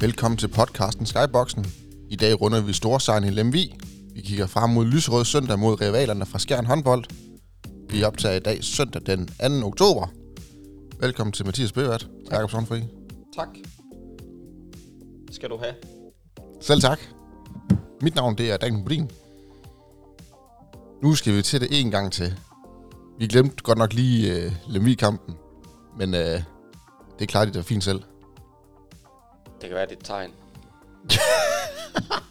Velkommen til podcasten Skyboxen. I dag runder vi Storsejren i Lemvi. Vi kigger frem mod lyserød søndag mod rivalerne fra Skjern håndbold. Vi optager i dag søndag den 2. oktober. Velkommen til Mathias Bøvert, Jakob Sundfri. Tak. Skal du have. Selv tak. Mit navn det er Daniel Bodin. Nu skal vi til det en gang til. Vi glemte godt nok lige øh, Lemvi-kampen, men øh, det klarer de da fint selv. Det kan være, det er et tegn.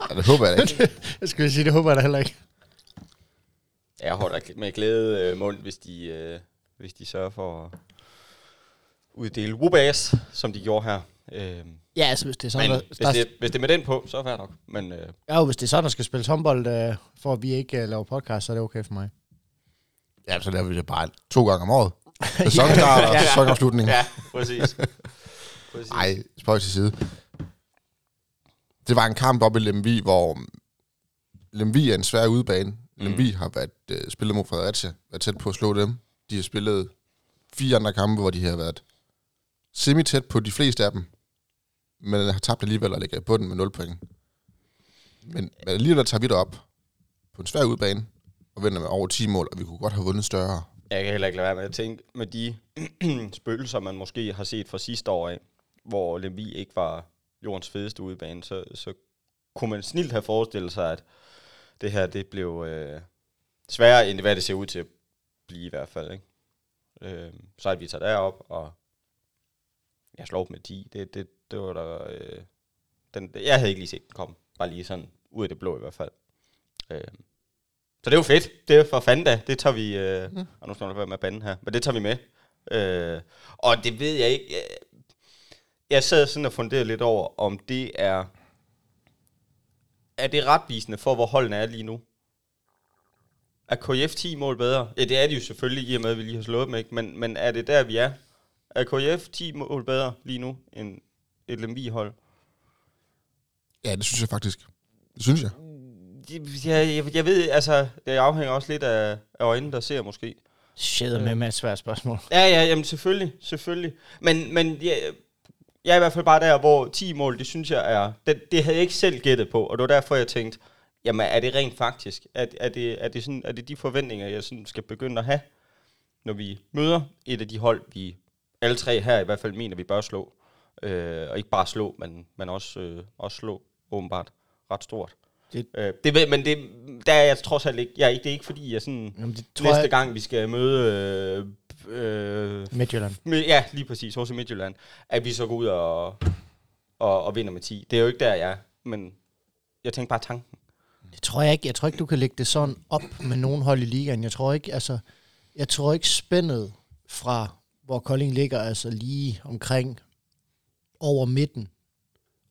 Ja, det håber jeg da ikke. Jeg skulle sige, det håber jeg da heller ikke. Jeg holder med glæde øh, mund, hvis de, øh, hvis de sørger for at uddele wubas, som de gjorde her. Øh, Ja, altså hvis det er sådan, men der, hvis der, det, hvis det er med den på, så er det nok. Men øh, ja, jo, hvis det er sådan, der skal spilles håndbold, øh, for at vi ikke uh, laver podcast, så er det okay for mig. Ja, så laver vi det bare to gange om året. Sæsonstart og Ja, ja. sæsonafslutning. ja, præcis. præcis. Nej, spøj til side. Det var en kamp op i Lemvi, hvor Lemvi er en svær udebane. Mm. Lemvi har været øh, spillet mod Fredericia, været tæt på at slå dem. De har spillet fire andre kampe, hvor de har været semi-tæt på de fleste af dem, men har tabt alligevel og ligger i bunden med 0 point. Men, men alligevel tager vi det op på en svær udebane og vinder med over 10 mål, og vi kunne godt have vundet større. Jeg kan heller ikke lade være med at tænke med de spøgelser, man måske har set fra sidste år af, hvor Lemvi ikke var jordens fedeste udebane, så, så kunne man snilt have forestillet sig, at det her det blev øh, sværere, end hvad det ser ud til at blive i hvert fald. Ikke? Øh, så at vi tager derop, og jeg slår op med 10. Det, det, det var der... Øh, den, jeg havde ikke lige set den komme. Bare lige sådan ud af det blå i hvert fald. Øh, så det er jo fedt. Det er for fanden da. Det tager vi... Øh, mm. Og nu skal jeg være med banden her. Men det tager vi med. Øh, og det ved jeg ikke. Jeg, jeg sad sådan og funderede lidt over, om det er... Er det retvisende for, hvor holdene er lige nu? Er KF 10 mål bedre? Ja, det er de jo selvfølgelig, i og med, at vi lige har slået dem, ikke? Men, men er det der, vi er? Er KF 10 mål bedre lige nu, end et Lemvi-hold? Ja, det synes jeg faktisk. Det synes jeg. Jeg, jeg, jeg ved, altså, det afhænger også lidt af, af øjnene, der ser måske. Shit med med et svært spørgsmål. Ja, ja, jamen selvfølgelig, selvfølgelig. Men, men jeg, jeg er i hvert fald bare der, hvor 10 mål, det synes jeg er, det, det havde jeg ikke selv gættet på, og det var derfor, jeg tænkte, jamen er det rent faktisk? Er, er, det, er, det, sådan, er det de forventninger, jeg sådan skal begynde at have, når vi møder et af de hold, vi alle tre her i hvert fald mener, vi bør slå. Øh, og ikke bare slå, men, men også, øh, også slå åbenbart ret stort. Det- øh, det ved, men det, der er jeg trods alt ikke, jeg, det er ikke fordi, jeg sådan, Jamen, det tror næste jeg, gang vi skal møde øh, øh, Midtjylland. med, ja, lige præcis, hos Midtjylland, at vi så går ud og, og, og vinder med 10. Det er jo ikke der, jeg er, men jeg tænker bare tanken. Det tror jeg ikke. Jeg tror ikke, du kan lægge det sådan op med nogen hold i ligaen. Jeg tror ikke, altså, jeg tror ikke spændet fra, hvor Kolding ligger, altså lige omkring over midten,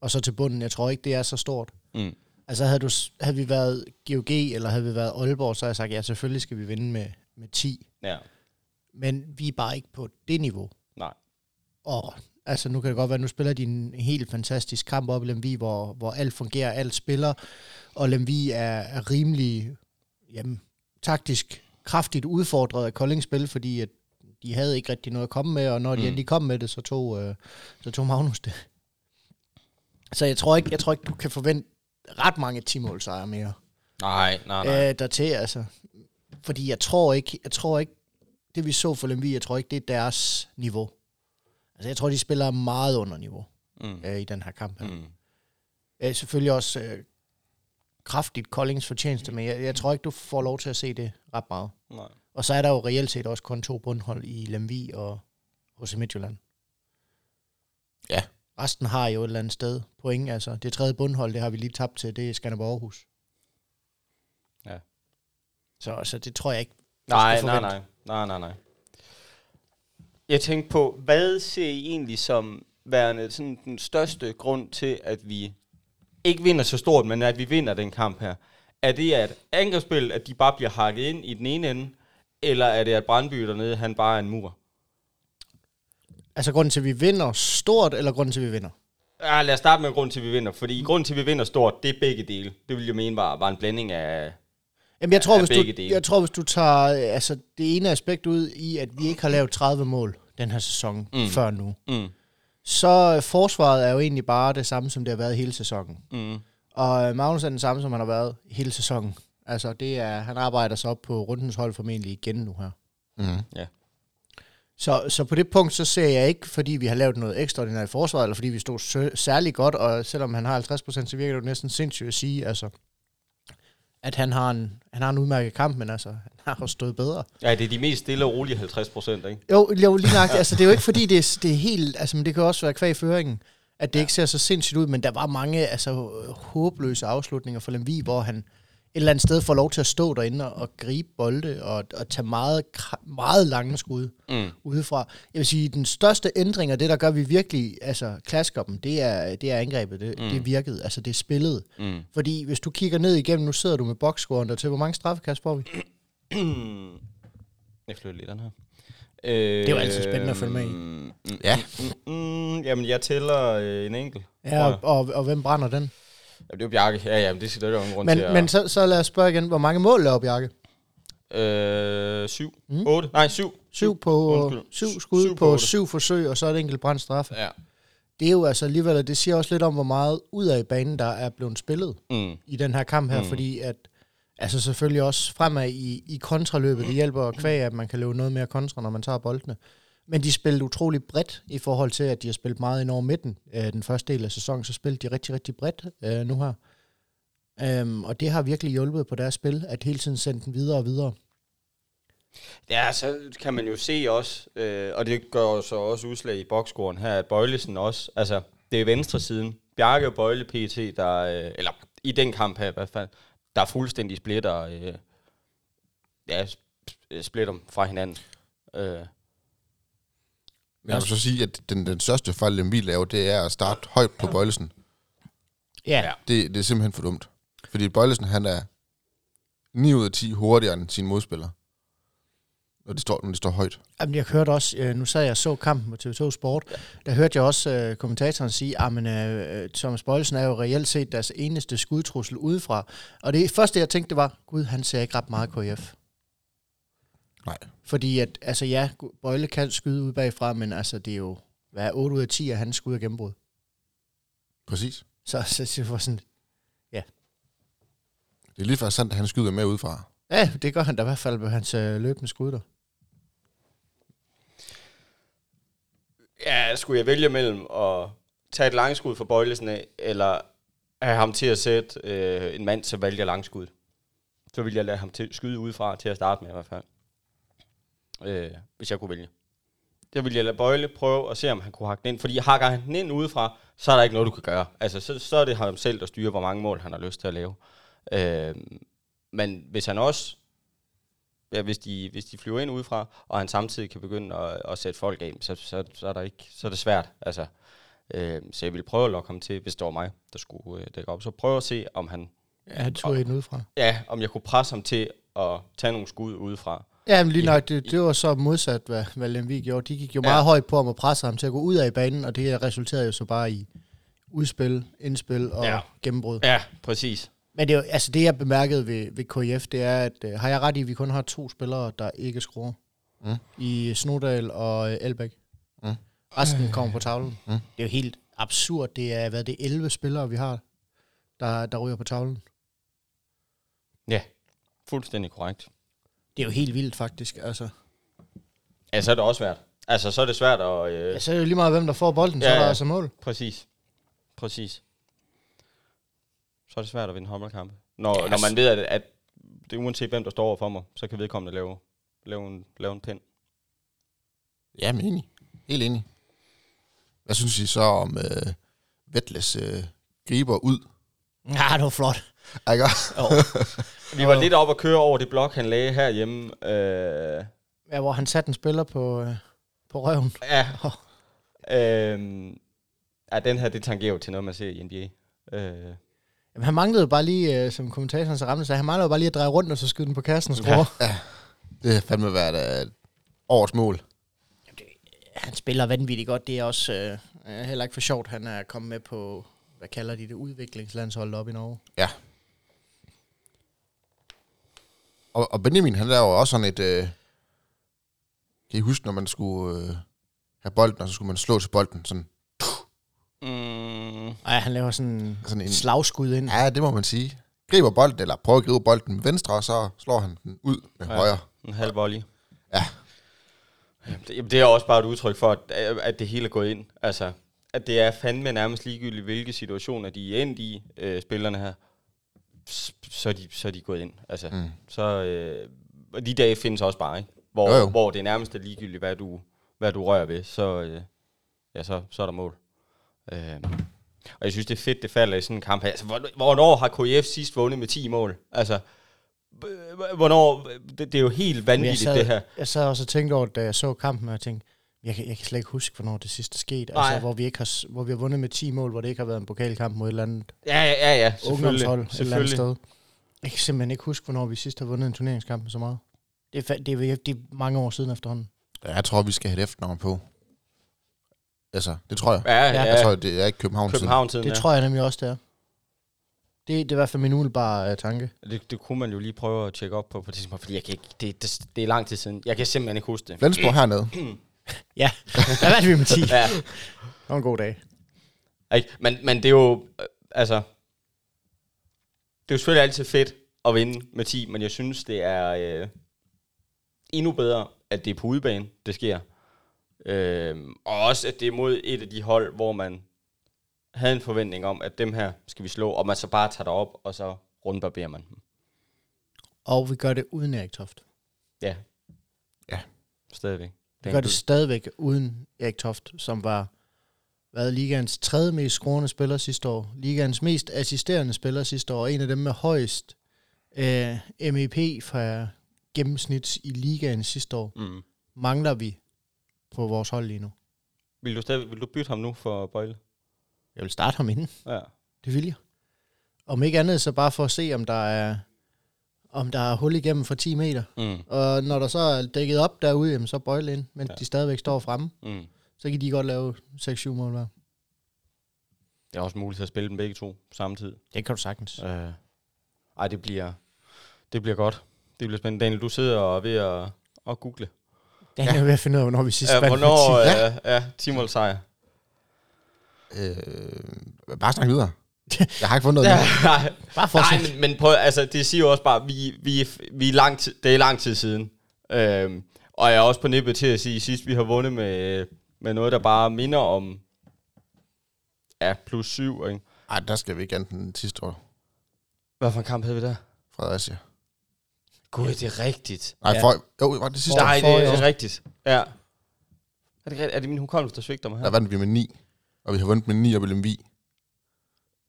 og så til bunden. Jeg tror ikke, det er så stort. Mm. Altså havde, du, havde vi været GOG, eller havde vi været Aalborg, så havde jeg sagt, ja, selvfølgelig skal vi vinde med, med 10. Ja, Men vi er bare ikke på det niveau. nej. Og altså, nu kan det godt være, at nu spiller de en helt fantastisk kamp op i Lemvi, hvor, hvor alt fungerer, alt spiller, og Lemvi er, er rimelig jamen, taktisk kraftigt udfordret af Koldings spil, fordi at de havde ikke rigtig noget at komme med, og når de Mm. endelig kom med det, så tog, øh, så tog Magnus det. Så jeg tror ikke, jeg tror ikke du kan forvente ret mange 10 sejre mere Nej, nej, nej. øh, dertil, altså. Fordi jeg tror ikke, jeg tror ikke, det vi så for Lemvi, jeg tror ikke, det er deres niveau. Altså, jeg tror, de spiller meget under niveau Mm. øh, i den her kamp her. Mm. Øh, selvfølgelig også øh, kraftigt Collings fortjeneste, men jeg, jeg tror ikke, du får lov til at se det ret meget. Nej. Og så er der jo reelt set også kun to bundhold i Lemvi og hos Midtjylland. Ja. Resten har jo et eller andet sted point. Altså, det tredje bundhold, det har vi lige tabt til, det er Skanderborg Aarhus. Ja. Så, så det tror jeg ikke. Nej, nej, nej, nej, nej, nej. Jeg tænkte på, hvad ser I egentlig som værende sådan den største grund til, at vi ikke vinder så stort, men at vi vinder den kamp her? Er det, at angrebsspil, at de bare bliver hakket ind i den ene ende, eller er det, at Brandby dernede, han bare er en mur? Altså grunden til, at vi vinder stort, eller grunden til, at vi vinder? Ja, lad os starte med grunden til, at vi vinder. Fordi grunden til, at vi vinder stort, det er begge dele. Det vil jeg mene var, var en blanding af... Jamen, jeg tror, af hvis du, dele. jeg tror, hvis du tager øh, altså, det ene aspekt ud i, at vi ikke har lavet 30 mål den her sæson Mm. før nu, Mm. så øh, forsvaret er jo egentlig bare det samme, som det har været hele sæsonen. Mm. Og øh, Magnus er den samme, som han har været hele sæsonen. Altså, det er, han arbejder sig op på rundens hold formentlig igen nu her. Mm. Så, så på det punkt, så ser jeg ikke, fordi vi har lavet noget ekstraordinært i forsvaret, eller fordi vi stod sø- særlig godt, og selvom han har 50%, så virker det jo næsten sindssygt at sige, altså, at han har en, han har en udmærket kamp, men altså, han har også stået bedre. Ja, det er de mest stille og rolige 50 procent, ikke? Jo, jo lige nok, altså, det er jo ikke fordi, det er, det er helt, altså, men det kan også være kvæg i føringen, at det ja. ikke ser så sindssygt ud, men der var mange altså, håbløse afslutninger for Lemvi, hvor han et eller andet sted får lov til at stå derinde og, og gribe bolde og, og tage meget, meget lange skud Mm. udefra. Jeg vil sige, den største ændring, og det der gør, vi virkelig altså, klasker dem, det er, det er angrebet. Det, mm. det virkede. Altså, det er spillet. Mm. Fordi hvis du kigger ned igennem, nu sidder du med bokscoren der til, hvor mange straffekast får vi? Jeg flytter lidt den her. Øh, er jo altid spændende at følge med i. Mm, Ja. Mm, mm, jamen, jeg tæller øh, en enkelt. Ja, og, og, og hvem brænder den? Jamen, det er jo Bjarke. Ja, ja, men det skal der jo ingen grund Men, til at... men så, så lad os spørge igen, hvor mange mål laver Bjarke? Øh, syv. Mm. Mm. Otte. Nej, syv. Syv på Undskyld. syv skud Syv på på otte. syv forsøg, og så er det enkelt brændt straffe. Ja. Det er jo altså alligevel, og det siger også lidt om, hvor meget ud af banen, der er blevet spillet Mm. i den her kamp her, Mm. fordi at altså selvfølgelig også fremad i, i kontraløbet, det hjælper kvæg, at man kan løbe noget mere kontra, når man tager boldene. Men de spillede utrolig bredt i forhold til, at de har spillet meget ind over midten øh, den første del af sæsonen, så spillede de rigtig, rigtig bredt øh, nu her. Øhm, og det har virkelig hjulpet på deres spil, at hele tiden sende den videre og videre. Ja, så kan man jo se også, øh, og det gør jo så også udslag i boksscoren her, at Bøjlesen også, altså det er venstre siden, Bjarke og Bøjle PT, der, øh, eller i den kamp her i hvert fald, der er fuldstændig splitter, øh, ja, splitter fra hinanden. Øh, men jeg vil så sige, at den, den største fejl, Lemvi laver, det er at starte højt på Bøjlesen. Ja, Ja. Det, det er simpelthen for dumt. Fordi Bøjlesen, han er 9 ud af 10 hurtigere end sine modspillere. Når de står, når de står højt. Jamen, jeg hørte også, øh, nu sad jeg og så kampen på TV2 Sport, ja. der hørte jeg også øh, kommentatoren sige, at øh, Thomas Bøjelsen er jo reelt set deres eneste skudtrussel udefra. Og det første, jeg tænkte, det var, gud, han ser ikke ret meget KF. Nej. Fordi at, altså ja, Bøjle kan skyde ud bagfra, men altså det er jo, hvad er 8 ud af 10 af hans skud og gennembrud. Præcis. Så, så, så det var sådan, Det er lige før sandt, at han skyder med udefra. ja, det gør han da i hvert fald ved hans øh, løbende skud der. ja, skulle jeg vælge mellem at tage et langskud for Bøjlesen af, eller have ham til at sætte øh, en mand, som vælger langskud, så ville jeg lade ham til, skyde udefra til at starte med i hvert fald. Øh, hvis jeg kunne vælge. Så ville jeg lade Bøjle prøve at se, om han kunne hakke den ind. Fordi hakker han den ind udefra, så er der ikke noget, du kan gøre. Altså, så, så er det ham selv, der styrer, hvor mange mål han har lyst til at lave. Øh, men hvis han også, ja, hvis de, hvis de flyver ind udefra, og han samtidig kan begynde at, at sætte folk af, så, så, så, er der ikke, så er det svært. Altså, øh, så jeg vil prøve at lokke ham til, hvis det var mig, der skulle øh, dække op. Så prøve at se, om han, Ja, han tog en udefra. ja, om jeg kunne presse ham til at tage nogle skud udefra. Ja, men lige nok, det, det var så modsat, hvad, hvad Lemvig gjorde. De gik jo Ja. meget højt på ham og presse ham til at gå ud af i banen, og det resulterede jo så bare i udspil, indspil og Ja. ja. gennembrud. Ja, præcis. Men det, er jo, altså det, jeg bemærkede ved, ved KF, det er, at øh, har jeg ret i, at vi kun har to spillere, der ikke skruer? Mm. I Snodal og øh, Elbæk. Mm. Resten kommer på tavlen. Mm. Det er jo helt absurd. Det er, hvad det er, 11 spillere, vi har, der, der ryger på tavlen. Ja, fuldstændig korrekt. Det er jo helt vildt, faktisk. Altså, Ja, så er det også svært. Altså, så er det svært at... Øh, ja, så er det jo lige meget, hvem der får bolden, så Ja, er der ja. altså mål. Præcis. Præcis. Så er det svært at vinde håndboldkampe. Når, yes. når man ved, at, at det er uanset hvem, der står over for mig, så kan vedkommende lave, lave, en, lave en pind. Ja, men enig. Helt enig. Hvad synes I så om øh, Vetles øh, griber ud? Ja, det var flot. Ikke? Vi var lidt op at køre over det blok, han lagde herhjemme. Øh, Ja, hvor han satte en spiller på, øh, på røven. ja. Øh, ja, den her, det tangerer jo til noget, man ser i NBA. Øh, Jamen, han manglede jo bare lige, øh, som kommentatoren så ramte sig, han manglede jo bare lige at dreje rundt og så skyde den på kassen og score. Ja. Det har fandme været øh, årets mål. Han spiller vanvittigt godt. Det er også øh, er heller ikke for sjovt, han er kommet med på, hvad kalder de det, udviklingslandshold op i Norge. Ja. Og, og Benjamin, han laver også sådan et... Øh, kan I huske, når man skulle øh, have bolden, og så skulle man slå til bolden, sådan... Ej, han laver sådan, Sådan en- slagskud ind. Ja, det må man sige. Griber bolden, eller prøver at gribe bolden med venstre, og så slår han den ud med Ja. højre. En halv volley. Ja. Jamen, det er også bare et udtryk for, at, at det hele er gået ind. Altså, at det er fandme nærmest ligegyldigt, hvilke situationer de er endt i, øh, spillerne her. Så er, de, så er de gået ind. Altså, mm. så, øh, og de dage findes også bare, ikke? Hvor, Jo, jo. hvor det er nærmest er ligegyldigt, hvad du, hvad du rører ved, så, øh, ja, så, så er der mål. Øh, og jeg synes, det er fedt, det falder i sådan en kamp her. Altså, hvor- hvornår har KIF sidst vundet med 10 mål? Altså, hvornår? Det, det er jo helt vanvittigt, sad, det her. jeg sad også og tænkte over, da jeg så kampen, og jeg tænkte, jeg kan, jeg kan slet ikke huske, hvornår det sidste skete. Nej. Altså, hvor vi, ikke har, hvor vi har vundet med 10 mål, hvor det ikke har været en pokalkamp mod et eller andet Ja, ja, ja, ja ungdomshold et eller andet sted. Jeg kan simpelthen ikke huske, hvornår vi sidst har vundet en turneringskamp med så meget. Det er, det er, det er mange år siden efterhånden. Ja, Jeg tror, vi skal have et efternavn på. Altså, det tror jeg. Ja, ja. Jeg tror, det er ikke København, København. Det ja. tror jeg nemlig også, det er. Det, det er i hvert fald min umiddelbare uh, tanke. Det, det kunne man jo lige prøve at tjekke op på på tidspunkt, fordi jeg kan ikke, det, det, det er lang tid siden. Jeg kan simpelthen ikke huske det. Flensborg hernede. Ja, der vandt vi med 10. Ja, Det var en god dag. ikke? Men, men det er jo, øh, altså, det er jo selvfølgelig altid fedt at vinde med 10, men jeg synes, det er øh, endnu bedre, at det er på udebane, det sker. Øh, og også, at det er mod et af de hold, hvor man havde en forventning om, at dem her skal vi slå, og man så bare tager op og så rundbarberer man dem. Og vi gør det uden Erik Toft. Ja. Ja. Stadigvæk. Vi gør det stadigvæk uden Erik Toft, som var været ligaens tredje mest scorende spiller sidste år. Ligaens mest assisterende spiller sidste år. og En af dem med højst øh, MEP fra gennemsnit i ligaen sidste år. Mm. Mangler vi på vores hold lige nu. Vil du, stadig, vil du bytte ham nu for Bøjle? Jeg vil starte ham inden. Ja. Det vil jeg. Om ikke andet, så bare for at se, om der er, om der er hul igennem for 10 meter. Mm. Og når der så er dækket op derude, jamen, så bøjle ind, mens Ja. ja. de stadigvæk står fremme. Mm. Så kan de godt lave 6-7 mål hver. Det er også muligt at spille dem begge to samtidig. Det kan du sagtens. Øh. Ej, det bliver, det bliver godt. Det bliver spændende. Daniel, du sidder og er ved at, at google. Det er ja. ved at finde ud af, hvornår vi sidst Ja, vandt hvornår 10. ja. ja, 10 mål sejr. Øh, bare snak videre. Jeg har ikke fundet noget. Nej, Bare fortsæt. men, men prøv, altså, det siger jo også bare, vi, vi, vi er lang tid, det er lang tid siden. Øhm, og jeg er også på nippet til at sige, at sidst vi har vundet med, med noget, der bare minder om ja, plus syv. Ikke? Ej, der skal vi ikke andet end sidste år. Hvad for en kamp havde vi der? Fredericia. Gud, det er rigtigt. Nej, Ja. for, jo, var det sidste år? Nej, det er rigtigt. Ja. Er det, rigtigt? er det min hukommelse, der svigter mig her? Der vandt vi med 9. Og vi har vundet med 9 op i Lemvi.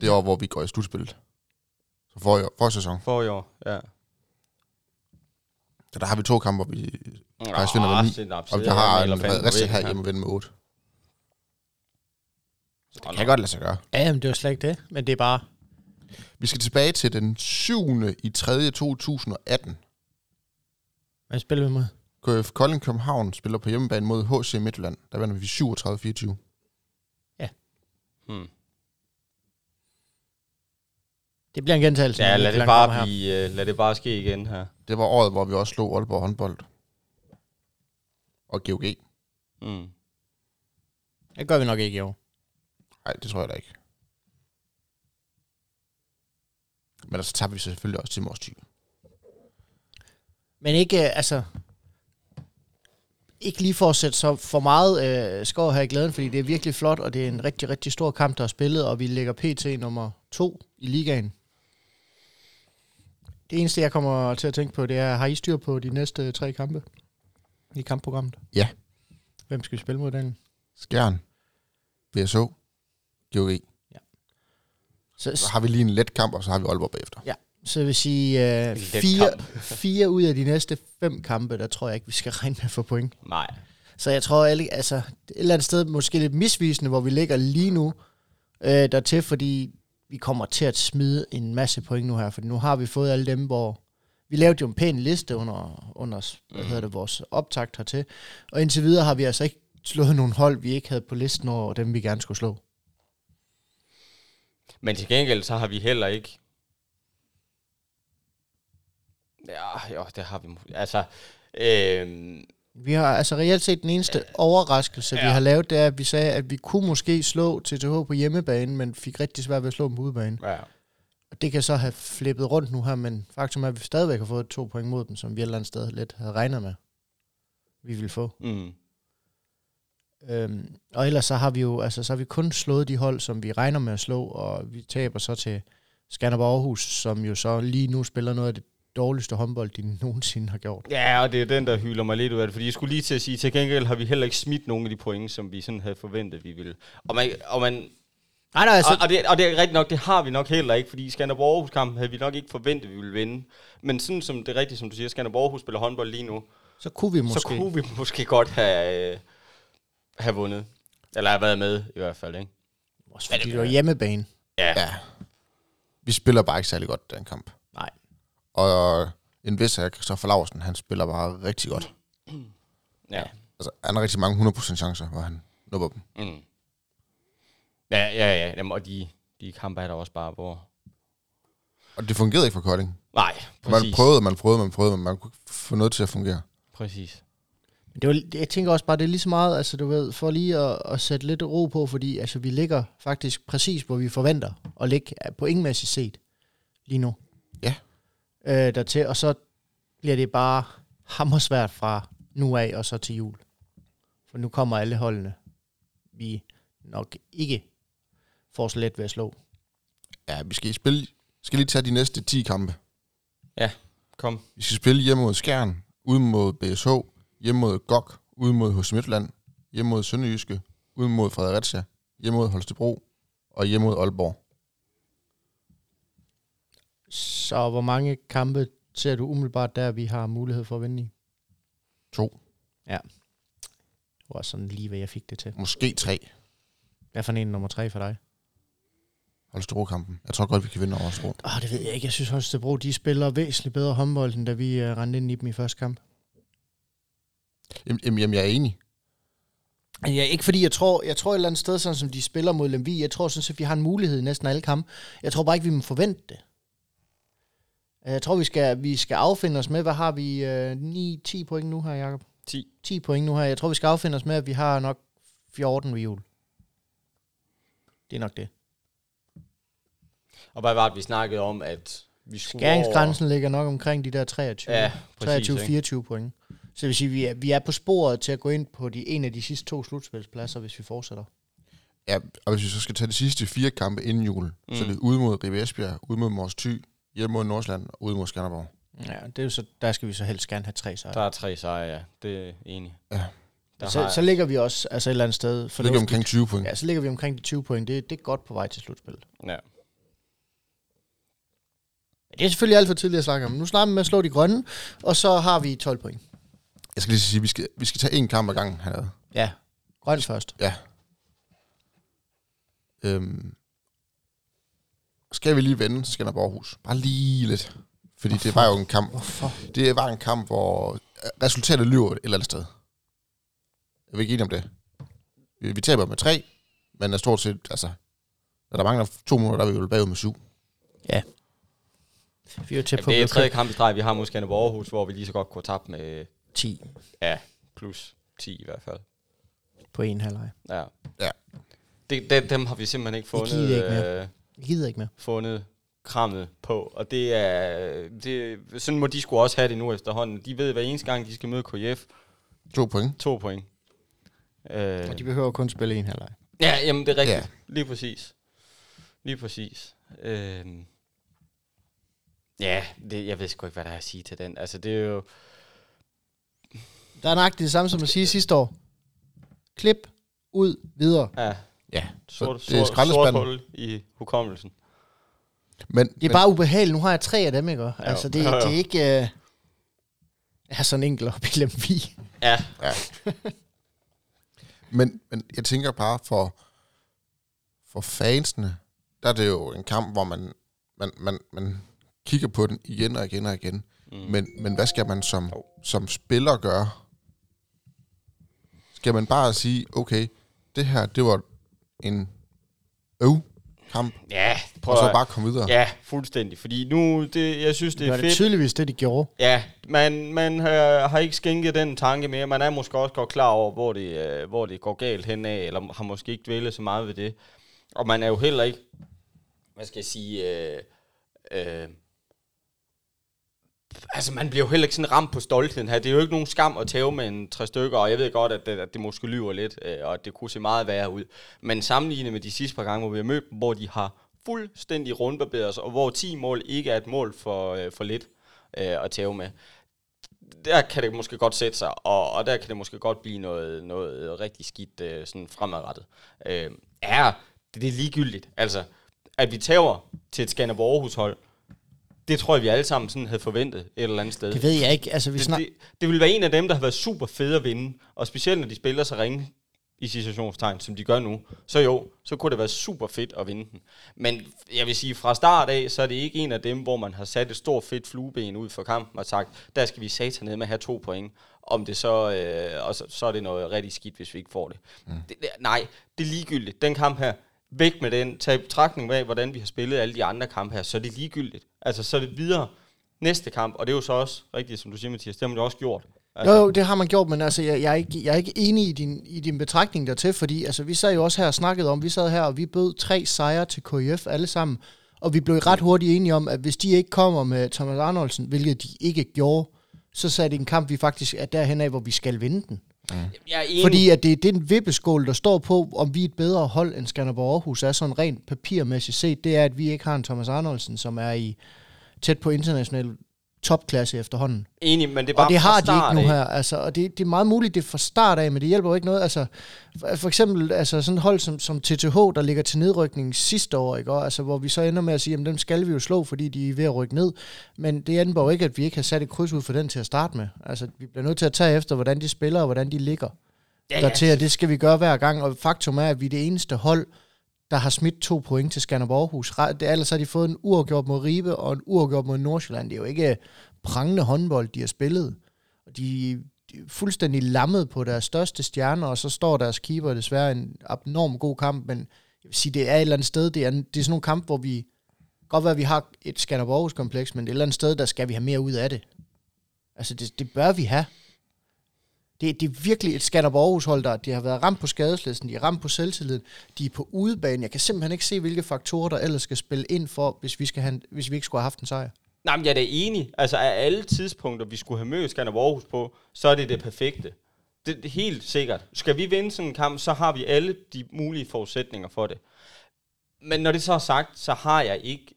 Det år, hvor vi går i slutspillet. Så for, år, for sæson. For i år, ja. Så der har vi to kampe, hvor vi faktisk vinder med 9. Sind op, Og vi har en Fredericia her hjemme vinde med 8. Så det kan godt lade sig gøre. Ja, jamen, det var slet ikke det. Men det er bare... Vi skal tilbage til den 7. i 3. 2018. Hvad spiller vi med? KF Kolding København spiller på hjemmebane mod HC Midtjylland. Der vandt vi 37-24. Hmm. Det bliver en gentagelse. Ja, lad det, bare blive, uh, lad det bare ske igen her. Det var året, hvor vi også slog Aalborg håndbold. Og GOG. Mm. Det gør vi nok ikke i år. Nej, det tror jeg da ikke. Men så tager vi selvfølgelig også til Mors Thy. Men ikke, øh, altså... Ikke lige for at sætte så for meget øh, skår her i glæden, fordi det er virkelig flot, og det er en rigtig, rigtig stor kamp, der er spillet, og vi ligger PT nummer to i ligaen. Det eneste, jeg kommer til at tænke på, det er, har I styr på de næste tre kampe i kampprogrammet? Ja. Hvem skal vi spille mod den? Skjern. VSO. GOG. Så, Så har vi lige en let kamp, og så har vi Aalborg bagefter. så vil jeg sige, øh, fire, fire ud af de næste fem kampe, der tror jeg ikke, vi skal regne med at få point. Nej. Så jeg tror, alle, altså, et eller andet sted måske lidt misvisende, hvor vi ligger lige nu øh, dertil, fordi vi kommer til at smide en masse point nu her, for nu har vi fået alle dem, hvor vi lavede jo en pæn liste under, under hvad hedder det, vores optakt hertil, og indtil videre har vi altså ikke slået nogle hold, vi ikke havde på listen over dem, vi gerne skulle slå. Men til gengæld, så har vi heller ikke... Ja, jo, det har vi. Altså, øhm, Vi har altså reelt set den eneste overraskelse, ja. vi har lavet, det er, at vi sagde, at vi kunne måske slå TTH på hjemmebane, men fik rigtig svært ved at slå dem på udebane. Ja. Og det kan så have flippet rundt nu her, men faktum er, at vi stadigvæk har fået to point mod dem, som vi et eller andet sted lidt havde regnet med, vi ville få. Mm. Øhm, og ellers så har vi jo, altså så har vi kun slået de hold, som vi regner med at slå, og vi taber så til Skanderborg Aarhus, som jo så lige nu spiller noget af det dårligste håndbold, de nogensinde har gjort. Ja, og det er den, der hylder mig lidt ud af det, fordi jeg skulle lige til at sige, til gengæld har vi heller ikke smidt nogen af de point, som vi sådan havde forventet, vi ville. Og man, og man Nej, nej, altså, og, og, det, og det er rigtigt nok, det har vi nok heller ikke, fordi Skanderborg Aarhus kampen havde vi nok ikke forventet, vi ville vinde. Men sådan som det er rigtigt, som du siger, Skanderborg Aarhus spiller håndbold lige nu, så kunne vi Måske. så kunne vi måske godt have, øh, have vundet. Eller have været med, i hvert fald, ikke? Også fordi det var hjemmebane. Ja. Ja. Vi spiller bare ikke særlig godt den kamp. Og en vis af Christoffer Larsen, han spiller bare rigtig godt. Ja. Altså, han har rigtig mange 100% chancer, hvor han nupper dem. Mm. Ja, ja, ja. Jamen, og de, de kampe er der også bare, hvor... Og det fungerede ikke for Kolding. Nej, Man præcis. prøvede, man prøvede, man prøvede, men man kunne ikke få noget til at fungere. Præcis. Det var, jeg tænker også bare, det er lige så meget, altså du ved, for lige at, at sætte lidt ro på, fordi altså, vi ligger faktisk præcis, hvor vi forventer at ligge på ingenmæssigt set lige nu. Ja. Øh, dertil, og så bliver det bare hammersvært fra nu af og så til jul. For nu kommer alle holdene, vi nok ikke får så let ved at slå. Ja, vi skal spille, skal lige tage de næste 10 kampe. Kom. Vi skal spille hjemme mod Skjern, ude mod BSH, hjemme mod GOG, ude mod HC Midtland, hjemme mod Sønderjyske, ude mod Fredericia, hjemme mod Holstebro og hjemme mod Aalborg. Så hvor mange kampe ser du umiddelbart der, vi har mulighed for at vinde i? To, Det var sådan lige, hvad jeg fik det til. måske tre. Hvad for en nummer tre for dig? Holstebro-kampen. Jeg tror godt, vi kan vinde over Holstebro. Oh, det ved jeg ikke. Jeg synes, Holstebro de spiller væsentligt bedre håndbold, end da vi uh, rendte ind i dem i første kamp. Jamen, jamen, jamen, jeg er enig. Ja, ikke fordi jeg tror, jeg tror et eller andet sted, sådan som de spiller mod Lemvi, jeg tror sådan set, vi har en mulighed i næsten alle kampe. Jeg tror bare ikke, vi må forvente det. Øh, Jeg tror, vi skal, vi skal affinde os med, hvad har vi? Uh, 9-10 point nu her, Jacob? 10. 10 point nu her. Jeg tror, vi skal affinde os med, at vi har nok 14 ved jul. Det er nok det. Og hvad var det, vi snakkede om, at vi skulle Skæringsgrænsen ligger nok omkring de der 23. over... Ja, præcis. ikke? 23-24 point. Så det vil sige, at vi er, vi er på sporet til at gå ind på de, en af de sidste to slutspilspladser, hvis vi fortsætter. Ja, og hvis vi så skal tage de sidste fire kampe inden jul, mm. så er det ude mod Ribe Esbjerg, ude mod Mors Thy, hjemme mod Nordsjælland og ude mod Skanderborg. Ja, det er jo så, der skal vi så helst gerne have tre sejre. Der er tre sejre, ja. Det er enig. Ja. Der Så, så ligger vi også altså et eller andet sted Så ligger omkring 20 point. Ja, så ligger vi omkring de 20 point. Det, det er godt på vej til slutspillet. ja. Det er selvfølgelig alt for tidligt at snakke om. Nu snakker vi med at slå de grønne, og så har vi 12 point. Jeg skal lige sige, at vi skal, vi skal tage en kamp ad gangen hernede. Ja, grøn først. Ja. Øhm, skal vi lige vende Skanderborg Aarhus? Bare lige lidt. Fordi det var jo en kamp. Hvorfor? Det var en kamp, hvor resultatet lyver et eller andet sted. Jeg vil ikke enig om det. Vi, vi taber med tre, men er stort set, altså, når der mangler to minutter, der er vi jo bagud med syv. Vi er jo tæt ja på det er tredje kamp i streg, vi har mod Skanderborg Aarhus, hvor vi lige så godt kunne have tabt med 10 ja, plus 10 i hvert fald. på en halvleg. Ja. Ja. Det, det, dem har vi simpelthen ikke fundet, ikke mere. øh, Jeg gider ikke mere. fundet krammet på. Og det er, det, sådan må de skulle også have det nu efterhånden. De ved hver eneste gang, de skal møde KF, To point. to point. Øh, Og de behøver kun spille en halvleg. Ja, jamen det er rigtigt. Ja. Lige præcis. Lige præcis. Øhm. Ja, det, jeg ved sgu ikke, hvad der er at sige til den. Altså, det er jo... Der er nøjagtigt det samme som at sige sidste år. Klip, ud, videre. Ja, Ja, sort, så det er sort, sort skraldespanden. hul i hukommelsen. Men, Det er bare ubehageligt. Nu har jeg tre af dem, ikke? Altså, det, Jo, jo. det er ikke... Uh, jeg er sådan en enkelt op i Lemvi. Ja, Men, men jeg tænker bare for, for fansene, der er det jo en kamp, hvor man, man, man, man kigger på den igen og igen og igen. Mm. Men, men hvad skal man som, som spiller gøre? Skal man bare sige, okay, det her, det var en øv, kamp, Ja, prøv og så at- bare komme videre. Ja, fuldstændig. Fordi nu, det, jeg synes, det Det er var det fedt. tydeligvis det, de gjorde. Ja, man, man har, har ikke skænket den tanke mere. Man er måske også godt klar over, hvor det, øh, hvor det går galt henad, eller har måske ikke dvælet så meget ved det. Og man er jo heller ikke, hvad skal jeg sige, øh, øh, altså man bliver jo heller ikke sådan ramt på stoltheden her. Det er jo ikke nogen skam at tæve med en tre stykker, og jeg ved godt, at det, at det måske lyver lidt, øh, og at det kunne se meget værre ud. Men sammenlignet med de sidste par gange, hvor vi har mødt dem, hvor de har fuldstændig rundbarberet sig, og hvor 10 mål ikke er et mål for, øh, for lidt øh, at tæve med, der kan det måske godt sætte sig, og, og der kan det måske godt blive noget, noget rigtig skidt øh, sådan fremadrettet. Øh, er det, det er ligegyldigt. Altså, at vi tæver til et Skanderborg Aarhus hold, det tror jeg, vi alle sammen sådan havde forventet et eller andet sted. Det ved jeg ikke. Altså, vi det, snak... det, det vil være en af dem, der har været super fede at vinde, og specielt når de spiller så ringe i situationstegn, som de gør nu, så jo, så kunne det være super fedt at vinde den. Men jeg vil sige, fra start af, så er det ikke en af dem, hvor man har sat et stort fedt flueben ud for kampen og sagt, der skal vi satan ned med at have to point. Om det så, øh, og så, så er det noget rigtig skidt, hvis vi ikke får det. Mm. det, det nej, det er ligegyldigt. Den kamp her, væk med den. Tag i betragtning af, hvordan vi har spillet alle de andre kampe her, så er det ligegyldigt. Altså, så er det videre næste kamp, og det er jo så også rigtigt, som du siger, Mathias, det har man jo også gjort. Altså- jo, jo, det har man gjort, men altså, jeg, jeg, er, ikke, jeg er ikke enig i din, i din betragtning dertil, fordi altså, vi sad jo også her og snakkede om, vi sad her, og vi bød tre sejre til KIF alle sammen, og vi blev ret hurtigt enige om, at hvis de ikke kommer med Thomas Arnoldsen, hvilket de ikke gjorde, så sagde det en kamp, vi faktisk er derhen af, hvor vi skal vinde den. Jeg er enig. Fordi at det er den vippeskål, der står på, om vi er et bedre hold end Skanderborg Aarhus, er sådan rent papirmæssigt set, det er, at vi ikke har en Thomas Arnoldsen, som er i tæt på international topklasse efterhånden. Enig, men det er bare Og det har de start ikke nu her. Altså, og det, det er meget muligt, det er fra start af, men det hjælper jo ikke noget. Altså, for, eksempel altså sådan et hold som, som TTH, der ligger til nedrykning sidste år, ikke? Og, altså, hvor vi så ender med at sige, at dem skal vi jo slå, fordi de er ved at rykke ned. Men det ændrer jo ikke, at vi ikke har sat et kryds ud for den til at starte med. Altså, vi bliver nødt til at tage efter, hvordan de spiller og hvordan de ligger Ja, dertil, og det skal vi gøre hver gang. Og faktum er, at vi er det eneste hold, der har smidt to point til Skanderborg Aarhus. Det, ellers har de fået en uafgjort mod Ribe og en uafgjort mod Nordsjælland. Det er jo ikke prangende håndbold, de har spillet. Og de, de er fuldstændig lammet på deres største stjerner, og så står deres keeper desværre en abnorm god kamp, men jeg vil sige, det er et eller andet sted, det er, det er sådan nogle kampe, hvor vi, godt være, at vi har et Skanderborg kompleks, men det er et eller andet sted, der skal vi have mere ud af det. Altså, det, det bør vi have. Det, det er virkelig et Skanderborg Aarhus hold, der de har været ramt på skadeslisten, de er ramt på selvtilliden, de er på udebane. Jeg kan simpelthen ikke se, hvilke faktorer, der ellers skal spille ind for, hvis vi, skal have, hvis vi ikke skulle have haft en sejr. Nej, men jeg er da enig. Altså, af alle tidspunkter, vi skulle have mødt Skanderborg Aarhus på, så er det det perfekte. Det, det er helt sikkert. Skal vi vinde sådan en kamp, så har vi alle de mulige forudsætninger for det. Men når det så er sagt, så har jeg ikke...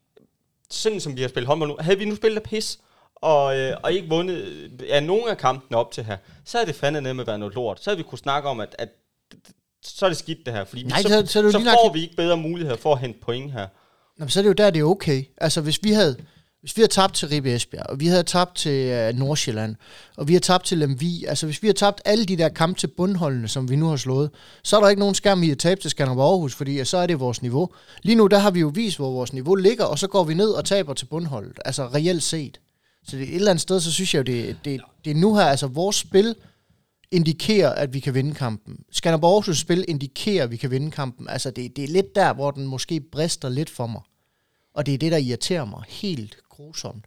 Sådan som vi har spillet håndbold nu, havde vi nu spillet af pis, og, øh, og ikke vundet øh, af nogen af kampene op til her, så havde det fandme ned med at være noget lort. Så havde vi kunne snakke om, at, at så er det skidt det her, fordi Nej, vi, så, så- så er så lige nok- får vi ikke bedre muligheder for at hente point her. Nå, men så er det jo der, det er okay. Altså, hvis vi havde, hvis vi havde tabt til Ribe Esbjerg, og vi havde tabt til uh, Nordsjælland, og vi har tabt til Lemvi, altså hvis vi har tabt alle de der kampe til bundholdene, som vi nu har slået, så er der ikke nogen skærm i at tabe til Skanderborg Aarhus, fordi så er det vores niveau. Lige nu, der har vi jo vist, hvor vores niveau ligger, og så går vi ned og taber til bundholdet, altså reelt set. Så det, et eller andet sted, så synes jeg jo, det, det, det er nu her, altså vores spil indikerer, at vi kan vinde kampen. Skanderborg Aarhus spil indikerer, at vi kan vinde kampen. Altså det, det er lidt der, hvor den måske brister lidt for mig. Og det er det, der irriterer mig helt grusomt.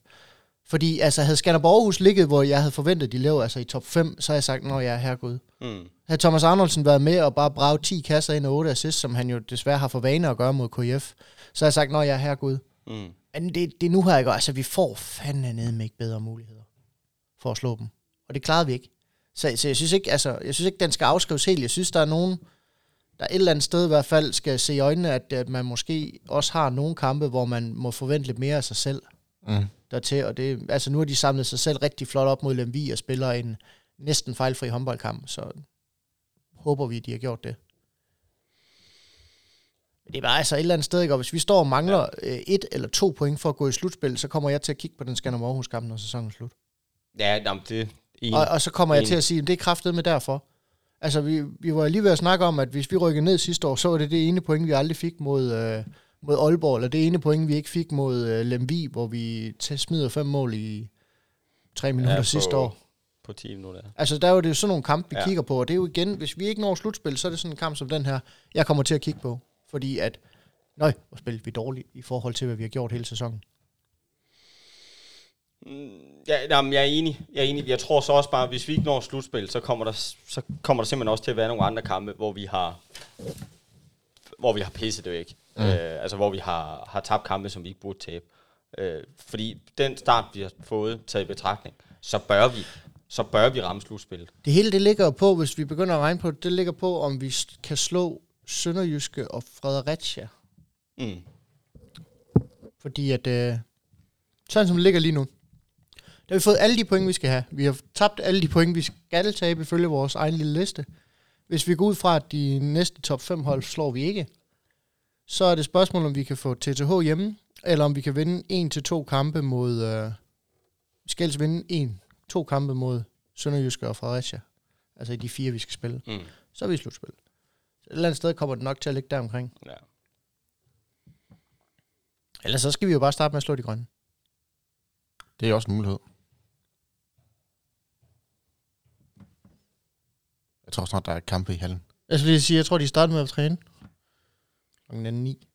Fordi altså, havde Skanderborg Aarhus ligget, hvor jeg havde forventet, de lå altså i top 5, så havde jeg sagt, nå ja, herregud. Mm. Havde Thomas Arnoldsen været med og bare bragt 10 kasser ind og 8 assist, som han jo desværre har for vane at gøre mod KF, så havde jeg sagt, nå ja, herregud. Mm. Men det, det er nu her, ikke? Altså, vi får fandme ned med ikke bedre muligheder for at slå dem. Og det klarede vi ikke. Så, så jeg synes ikke, altså, jeg synes ikke, den skal afskrives helt. Jeg synes, der er nogen, der et eller andet sted i hvert fald skal se i øjnene, at, at man måske også har nogle kampe, hvor man må forvente lidt mere af sig selv Mm. dertil. Og det, altså, nu har de samlet sig selv rigtig flot op mod Lemvi og spiller en næsten fejlfri håndboldkamp, så håber vi, de har gjort det. Men det er bare altså et eller andet sted, ikke? og hvis vi står og mangler ja. et eller to point for at gå i slutspil, så kommer jeg til at kigge på den Skanderborg Aarhus kamp, når sæsonen er slut. Ja, jamen, det er Og, og så kommer jeg Enig. til at sige, at det er kraftet med derfor. Altså, vi, vi var lige ved at snakke om, at hvis vi rykkede ned sidste år, så var det det ene point, vi aldrig fik mod, øh, mod Aalborg, eller det ene point, vi ikke fik mod øh, Lemvi, hvor vi smider fem mål i tre minutter ja, på- sidste år. på 10 minutter. Altså, der er jo det sådan nogle kampe, vi. Ja. kigger på, og det er jo igen, hvis vi ikke når slutspil, så er det sådan en kamp som den her, jeg kommer til at kigge på. Fordi at Nøj, hvor spillede vi dårligt i forhold til, hvad vi har gjort hele sæsonen. Mm, Ja, jamen, jeg er enig. Jeg er enig. Jeg tror så også bare, at hvis vi ikke når slutspil, så kommer der, så kommer der simpelthen også til at være nogle andre kampe, hvor vi har hvor vi har pisset det væk. Mm. Øh, altså hvor vi har, har tabt kampe, som vi ikke burde tabe. Øh, fordi den start, vi har fået taget i betragtning, så bør vi, så bør vi ramme slutspillet. Det hele det ligger på, hvis vi begynder at regne på det, det ligger på, om vi kan slå Sønderjyske og Fredericia. Mm. Fordi at, øh, sådan som det ligger lige nu, der har vi fået alle de point, vi skal have. Vi har tabt alle de point, vi skal tabe ifølge vores egen lille liste. Hvis vi går ud fra, at de næste top 5 hold slår vi ikke, så er det spørgsmål, om vi kan få TTH hjemme, eller om vi kan vinde en til to kampe mod... Øh, vi skal altså vinde en, to kampe mod Sønderjyske og Fredericia. Altså i de fire, vi skal spille. Mm. Så er vi i slutspil. Et eller andet sted kommer det nok til at ligge der omkring. Ja. Ellers så skal vi jo bare starte med at slå de grønne. Det er også en mulighed. Jeg tror snart, der er kampe i hallen. Jeg skulle lige sige, jeg tror, de startede med at træne. Klokken er ni.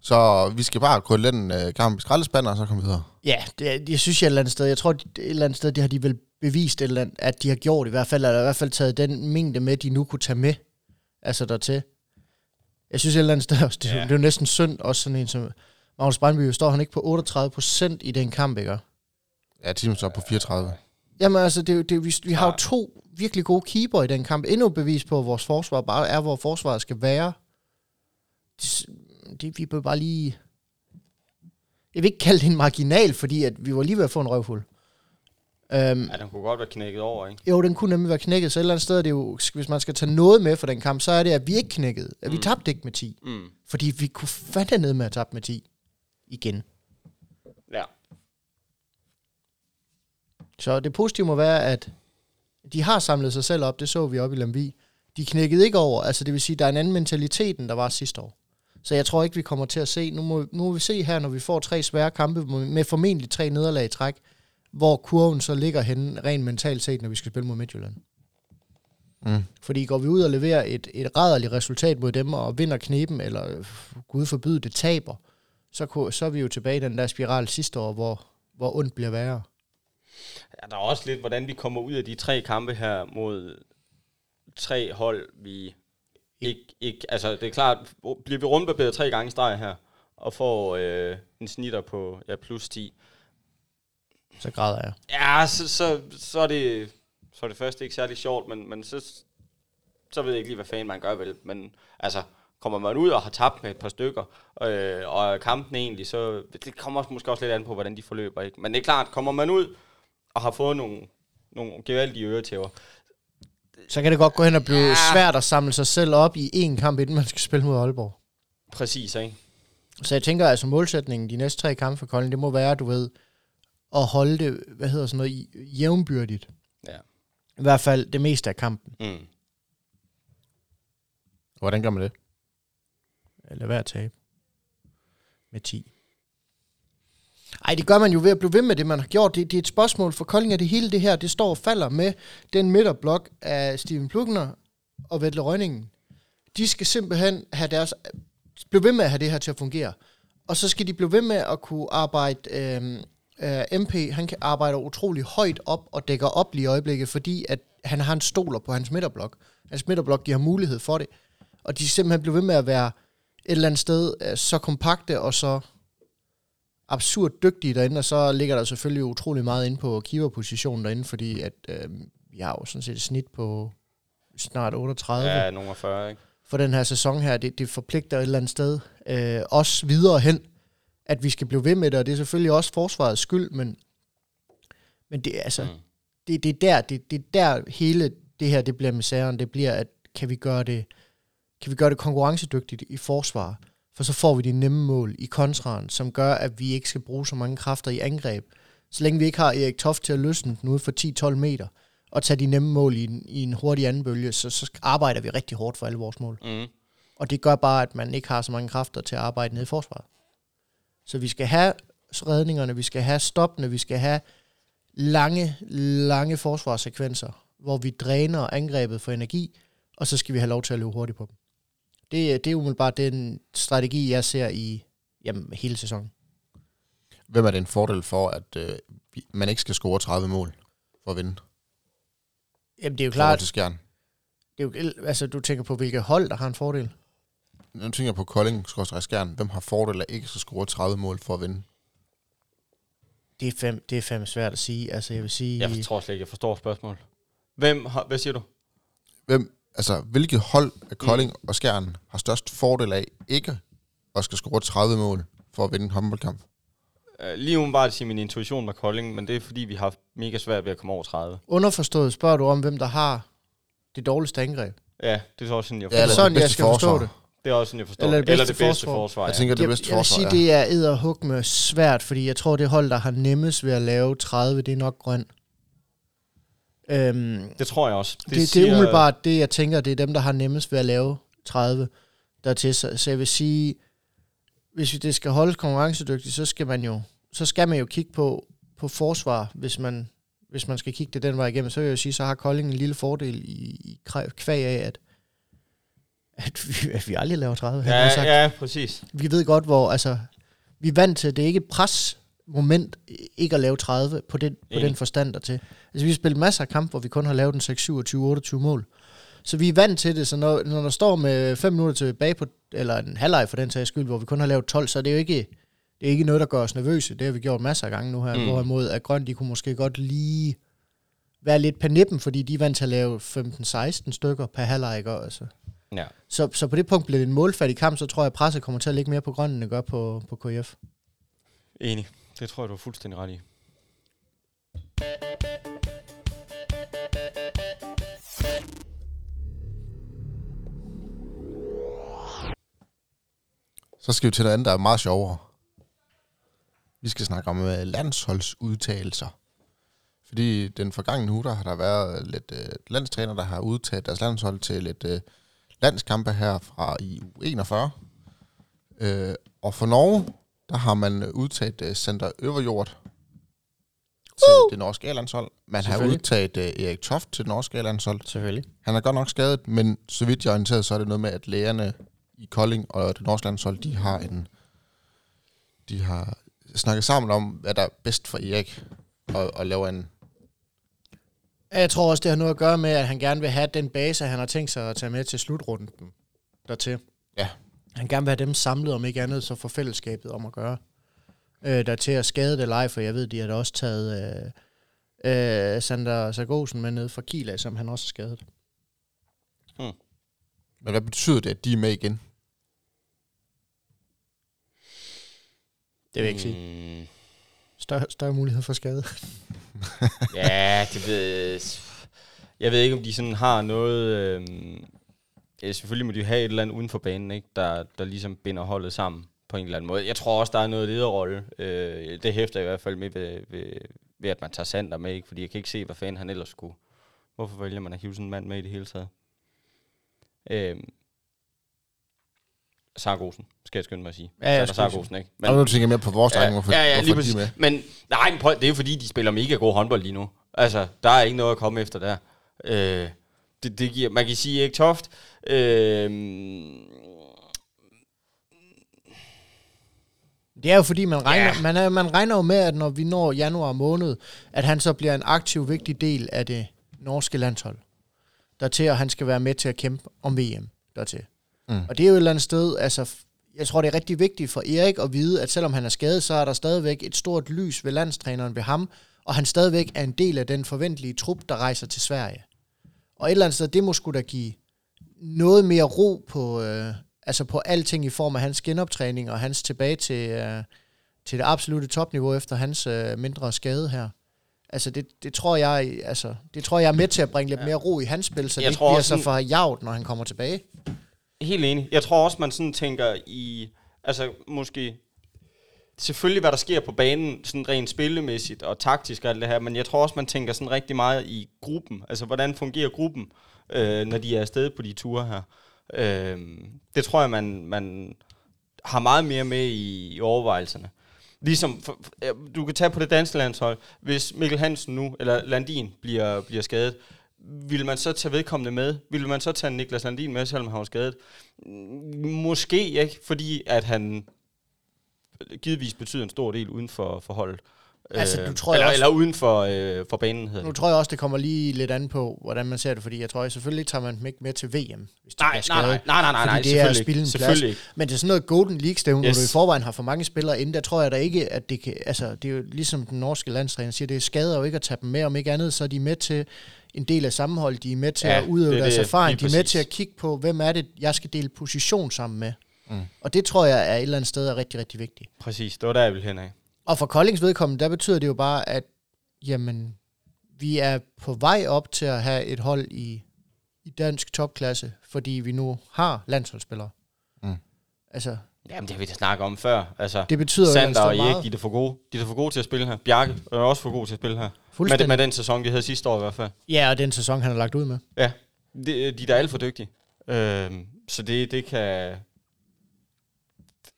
Så vi skal bare krølle den øh, kamp i skraldespanden, og så komme videre. Ja, det, jeg synes jeg et eller andet sted. Jeg tror, et eller andet sted, det har de vel bevist, eller andet, at de har gjort i hvert fald, eller i hvert fald taget den mængde med, de nu kunne tage med. Altså dertil. Jeg synes et eller andet sted også, det, Ja. det er jo næsten synd, også sådan en som Magnus Brandby, står han ikke på 38 procent i den kamp, ikke? Ja, team står på 34. Jamen altså, det, er det, vi, vi har jo to virkelig gode keeper i den kamp. Endnu et bevis på, at vores forsvar bare er, hvor forsvaret skal være. Det, det, vi bør bare lige... Jeg vil ikke kalde det en marginal, fordi at vi var lige ved at få en røvfuld. Um, ja, den kunne godt være knækket over, ikke? jo, den kunne nemlig være knækket, så et eller andet sted er det jo, hvis man skal tage noget med for den kamp, så er det, at vi ikke knækkede. At vi Mm. tabte ikke med 10. Mm. Fordi vi kunne fandme ned med at tabe med 10. Igen. Ja. Så det positive må være, at de har samlet sig selv op. Det så vi op i Lemvi. De knækkede ikke over. Altså det vil sige, der er en anden mentalitet, end der var sidste år. Så jeg tror ikke, vi kommer til at se. Nu må, nu må vi se her, når vi får tre svære kampe med formentlig tre nederlag i træk, hvor kurven så ligger henne rent mentalt set, når vi skal spille mod Midtjylland. Mm. Fordi går vi ud og leverer et, et rædderligt resultat mod dem, og vinder knepen, eller øh, gud forbyde det, taber, så, kunne, så er vi jo tilbage i den der spiral sidste år, hvor, hvor ondt bliver værre. Ja, der er også lidt, hvordan vi kommer ud af de tre kampe her mod tre hold, vi ikke, ikke altså det er klart, bliver vi rundbarberet tre gange i streg her, og får øh, en snitter på ja, plus 10, Så græder jeg. ja, så, så, så, er det, så er det først ikke særlig sjovt, men, men så, så ved jeg ikke lige, hvad fanden man gør vel, men altså, kommer man ud og har tabt med et par stykker, øh, og kampen egentlig, så det kommer også, måske også lidt an på, hvordan de forløber, ikke? Men det er klart, kommer man ud og har fået nogle, nogle gevaldige øretæver, Så kan det godt gå hen og blive ja. svært at samle sig selv op i én kamp, inden man skal spille mod Aalborg. præcis, ikke? Så jeg tænker altså, målsætningen de næste tre kampe for Kolding, det må være, du ved, at holde det, hvad hedder sådan noget, i- jævnbyrdigt. Ja. I hvert fald det meste af kampen. Mm. Hvordan gør man det? Eller være at tabe. Med 10. Ej, det gør man jo ved at blive ved med det, man har gjort. Det, det er et spørgsmål for Kolding, at det hele det her, det står og falder med den midterblok af Steven Plugner og Vettel Rønningen. De skal simpelthen have deres, blive ved med at have det her til at fungere. Og så skal de blive ved med at kunne arbejde... Øh, øh, MP, han kan arbejde utrolig højt op og dækker op lige i øjeblikket, fordi at han har en stoler på hans midterblok. Hans midterblok giver mulighed for det. Og de simpelthen blive ved med at være et eller andet sted øh, så kompakte og så absurd dygtige derinde, og så ligger der selvfølgelig utrolig meget inde på keeperpositionen derinde, fordi at øh, vi har jo sådan set et snit på snart 38 Ja, af 40, ikke? for den her sæson her. Det, det forpligter et eller andet sted øh, os videre hen, at vi skal blive ved med det, og det er selvfølgelig også forsvarets skyld, men, men det, er altså, Mm. det, det, er der, det, det er der hele det her det bliver misæren. Det bliver, at kan vi gøre det, kan vi gøre det konkurrencedygtigt i forsvar, for så får vi de nemme mål i kontraen, som gør, at vi ikke skal bruge så mange kræfter i angreb. Så længe vi ikke har Erik Toft til at løsne den ude for 10-12 meter, og tage de nemme mål i en, i en hurtig anden bølge, så, så arbejder vi rigtig hårdt for alle vores mål. Mm. Og det gør bare, at man ikke har så mange kræfter til at arbejde nede i forsvaret. Så vi skal have redningerne, vi skal have stoppene, vi skal have lange, lange forsvarssekvenser, hvor vi dræner angrebet for energi, og så skal vi have lov til at løbe hurtigt på dem. Det, det er umiddelbart den strategi, jeg ser i jamen, hele sæsonen. Hvem er det en fordel for, at øh, man ikke skal score 30 mål for at vinde? Jamen, det er jo Klart. klart, til Skjern. det er jo, altså, du tænker på, hvilke hold, der har en fordel. Nu tænker jeg på Kolding, Skjern. Hvem har fordel af ikke skal score 30 mål for at vinde? Det er, fem, det er fem svært at sige. Altså, jeg vil sige... Jeg tror slet ikke, jeg forstår spørgsmålet. Hvem har, hvad siger du? Hvem, altså, hvilket hold af Kolding mm. og Skjern har størst fordel af ikke at skal score 30 mål for at vinde en håndboldkamp? Uh, lige umiddelbart siger min intuition med Kolding, men det er fordi, vi har haft mega svært ved at komme over 30. Underforstået spørger du om, hvem der har det dårligste angreb. Ja, det er også sådan, jeg Ja, Er forstår. det eller sådan, jeg skal forstå det? Det er også sådan, jeg forstår. Eller det bedste Eller det bedste forsvar. forsvar, Jeg ja. tænker, det jeg, bedste jeg vil forsvar sige, er- det er edderhug med svært, fordi jeg tror, det hold, der har nemmest ved at lave 30, det er nok grøn. Øhm, Det tror jeg også. det, det, det er umiddelbart det, jeg tænker, det er dem, der har nemmest ved at lave 30 dertil. Så, så jeg vil sige, hvis det skal holdes konkurrencedygtigt, så skal man jo, så skal man jo kigge på, på forsvar, hvis man, hvis man skal kigge det den vej igennem. Så vil jeg jo sige, så har Kolding en lille fordel i, i kvæg af, at, at, vi, at vi aldrig laver 30. havde jeg sagt. Ja, ja, præcis. Vi ved godt, hvor, altså, vi er vant til, det er ikke et pres moment ikke at lave 30 på den, på den forstand der til. Altså, vi har spillet masser af kampe, hvor vi kun har lavet en 6, 27, 28 mål. Så vi er vant til det, så når, når der står med 5 minutter tilbage på, eller en halvleg for den sags skyld, hvor vi kun har lavet 12, så er det jo ikke, det er ikke noget, der gør os nervøse. Det har vi gjort masser af gange nu her, Mm. mm. hvorimod at Grøn, de kunne måske godt lige være lidt på nippen, fordi de er vant til at lave 15-16 stykker per halvleg, ikke? altså. Ja. Så, så på det punkt bliver det en målfattig kamp, så tror jeg, at presset kommer til at ligge mere på grønnen, end det gør på, på KF. Enig. Det tror jeg, du er fuldstændig ret i. Så skal vi til noget andet, der er meget sjovere. Vi skal snakke om øh, landsholdsudtagelser. Fordi den forgangne uge, der har der været lidt øh, landstræner, der har udtaget deres landshold til lidt øh, landskampe her fra i u 41. Øh, og for Norge, der har man udtaget øh, Sander Øverjord til uh! det norske A-landshold. Man har udtaget øh, Erik Toft til det norske A-landshold. Selvfølgelig. Han er godt nok skadet, men så vidt jeg er orienteret, så er det noget med, at lægerne i Kolding og det norske landshold, de har en... De har snakket sammen om, hvad der er bedst for Erik, og, og lave en... Jeg tror også, det har noget at gøre med, at han gerne vil have den base, han har tænkt sig at tage med til slutrunden dertil. Ja. Han gerne vil have dem samlet, om ikke andet, så for fællesskabet om at gøre. Øh, der til at skade det live, for jeg ved, de har da også taget øh, øh, Sander Sargosen med ned fra Kiel, af, som han også er skadet. Men hvad betyder det, at de er med igen? Det vil jeg ikke sige. Mm, Større, større mulighed for skade ja, det ved... Jeg ved ikke, om de sådan har noget... Øh, ja, selvfølgelig må de have et eller andet uden for banen, ikke? Der, der ligesom binder holdet sammen på en eller anden måde. Jeg tror også, der er noget lederrolle. Øh, det hæfter jeg i hvert fald med ved, ved, ved, at man tager Sander med, ikke? Fordi jeg kan ikke se, hvad fanden han ellers skulle. Hvorfor vælger man at hive sådan en mand med i det hele taget? Øh, Sargosen, skal jeg skynde mig at sige. Ja, ja, skal jeg Sargosen, ikke? Men, og nu tænker jeg mere på vores drenge, hvorfor, ja, ja, lige hvorfor de er præcis. med. Men nej, men prøv, det er jo fordi, de spiller mega god håndbold lige nu. Altså, der er ikke noget at komme efter der. Øh, det, det giver, man kan sige, ikke Toft. Øh, Det er jo fordi, man regner, Ja. man, er, man regner jo med, at når vi når januar måned, at han så bliver en aktiv, vigtig del af det norske landshold. Dertil, og han skal være med til at kæmpe om VM dertil. Mm. Og det er jo et eller andet sted, altså, jeg tror, det er rigtig vigtigt for Erik at vide, at selvom han er skadet, så er der stadigvæk et stort lys ved landstræneren ved ham, og han stadigvæk er en del af den forventelige trup, der rejser til Sverige. Og et eller andet sted, det må skulle da give noget mere ro på, øh, altså på alting i form af hans genoptræning og hans tilbage til, øh, til det absolute topniveau efter hans øh, mindre skade her. Altså det, det tror jeg, altså det tror jeg er med til at bringe lidt mere ro i hans spil, så Jeg det ikke bliver så for javt, når han kommer tilbage helt enig. Jeg tror også, man sådan tænker i... Altså, måske... Selvfølgelig, hvad der sker på banen, sådan rent spillemæssigt og taktisk og alt det her, men jeg tror også, man tænker sådan rigtig meget i gruppen. Altså, hvordan fungerer gruppen, øh, når de er afsted på de ture her. Øh, det tror jeg, man, man har meget mere med i, i overvejelserne. Ligesom, for, for, du kan tage på det danske landshold, hvis Mikkel Hansen nu, eller Landin, bliver, bliver skadet, vil man så tage vedkommende med? Vil man så tage Niklas Landin med, selvom han var skadet? Måske ikke, fordi at han givetvis betyder en stor del uden for, for holdet. Altså, Øh, nu tror jeg eller, også- eller uden for, øh, for banen, hedder Nu det. tror jeg også, det kommer lige lidt an på, hvordan man ser det, fordi jeg tror, at selvfølgelig tager man dem ikke med til VM, hvis de Nej, nej, nej, nej, nej, nej, nej, det er at spille en plads. Men det er sådan noget Golden League-stævne, yes. Hvor du i forvejen har for mange spillere inde, der tror jeg da ikke, at det kan, altså det er jo ligesom den norske landstræner siger, det skader jo ikke at tage dem med, om ikke andet, så er de med til en del af sammenholdet, de er med til Ja, at udøve det er deres det, erfaring, de er med til at kigge på, hvem er det, jeg skal dele position sammen med. Mm. Og det tror jeg er et eller andet sted er rigtig, rigtig vigtigt. Præcis, det var der, jeg ville hen af. Og for Koldings vedkommende, der betyder det jo bare, at jamen, vi er på vej op til at have et hold i, i dansk topklasse, fordi vi nu har landsholdsspillere. Mm. Altså, Jamen, det har vi da snakket om før. Altså, det betyder Sander og Erik, de er for gode. De er for gode til at spille her. Bjarke er også for god til at spille her. Med, med den sæson, de havde sidste år i hvert fald. Ja, og den sæson, han har lagt ud med. Ja, de, de er da alt for dygtige. Øhm, så det, det kan...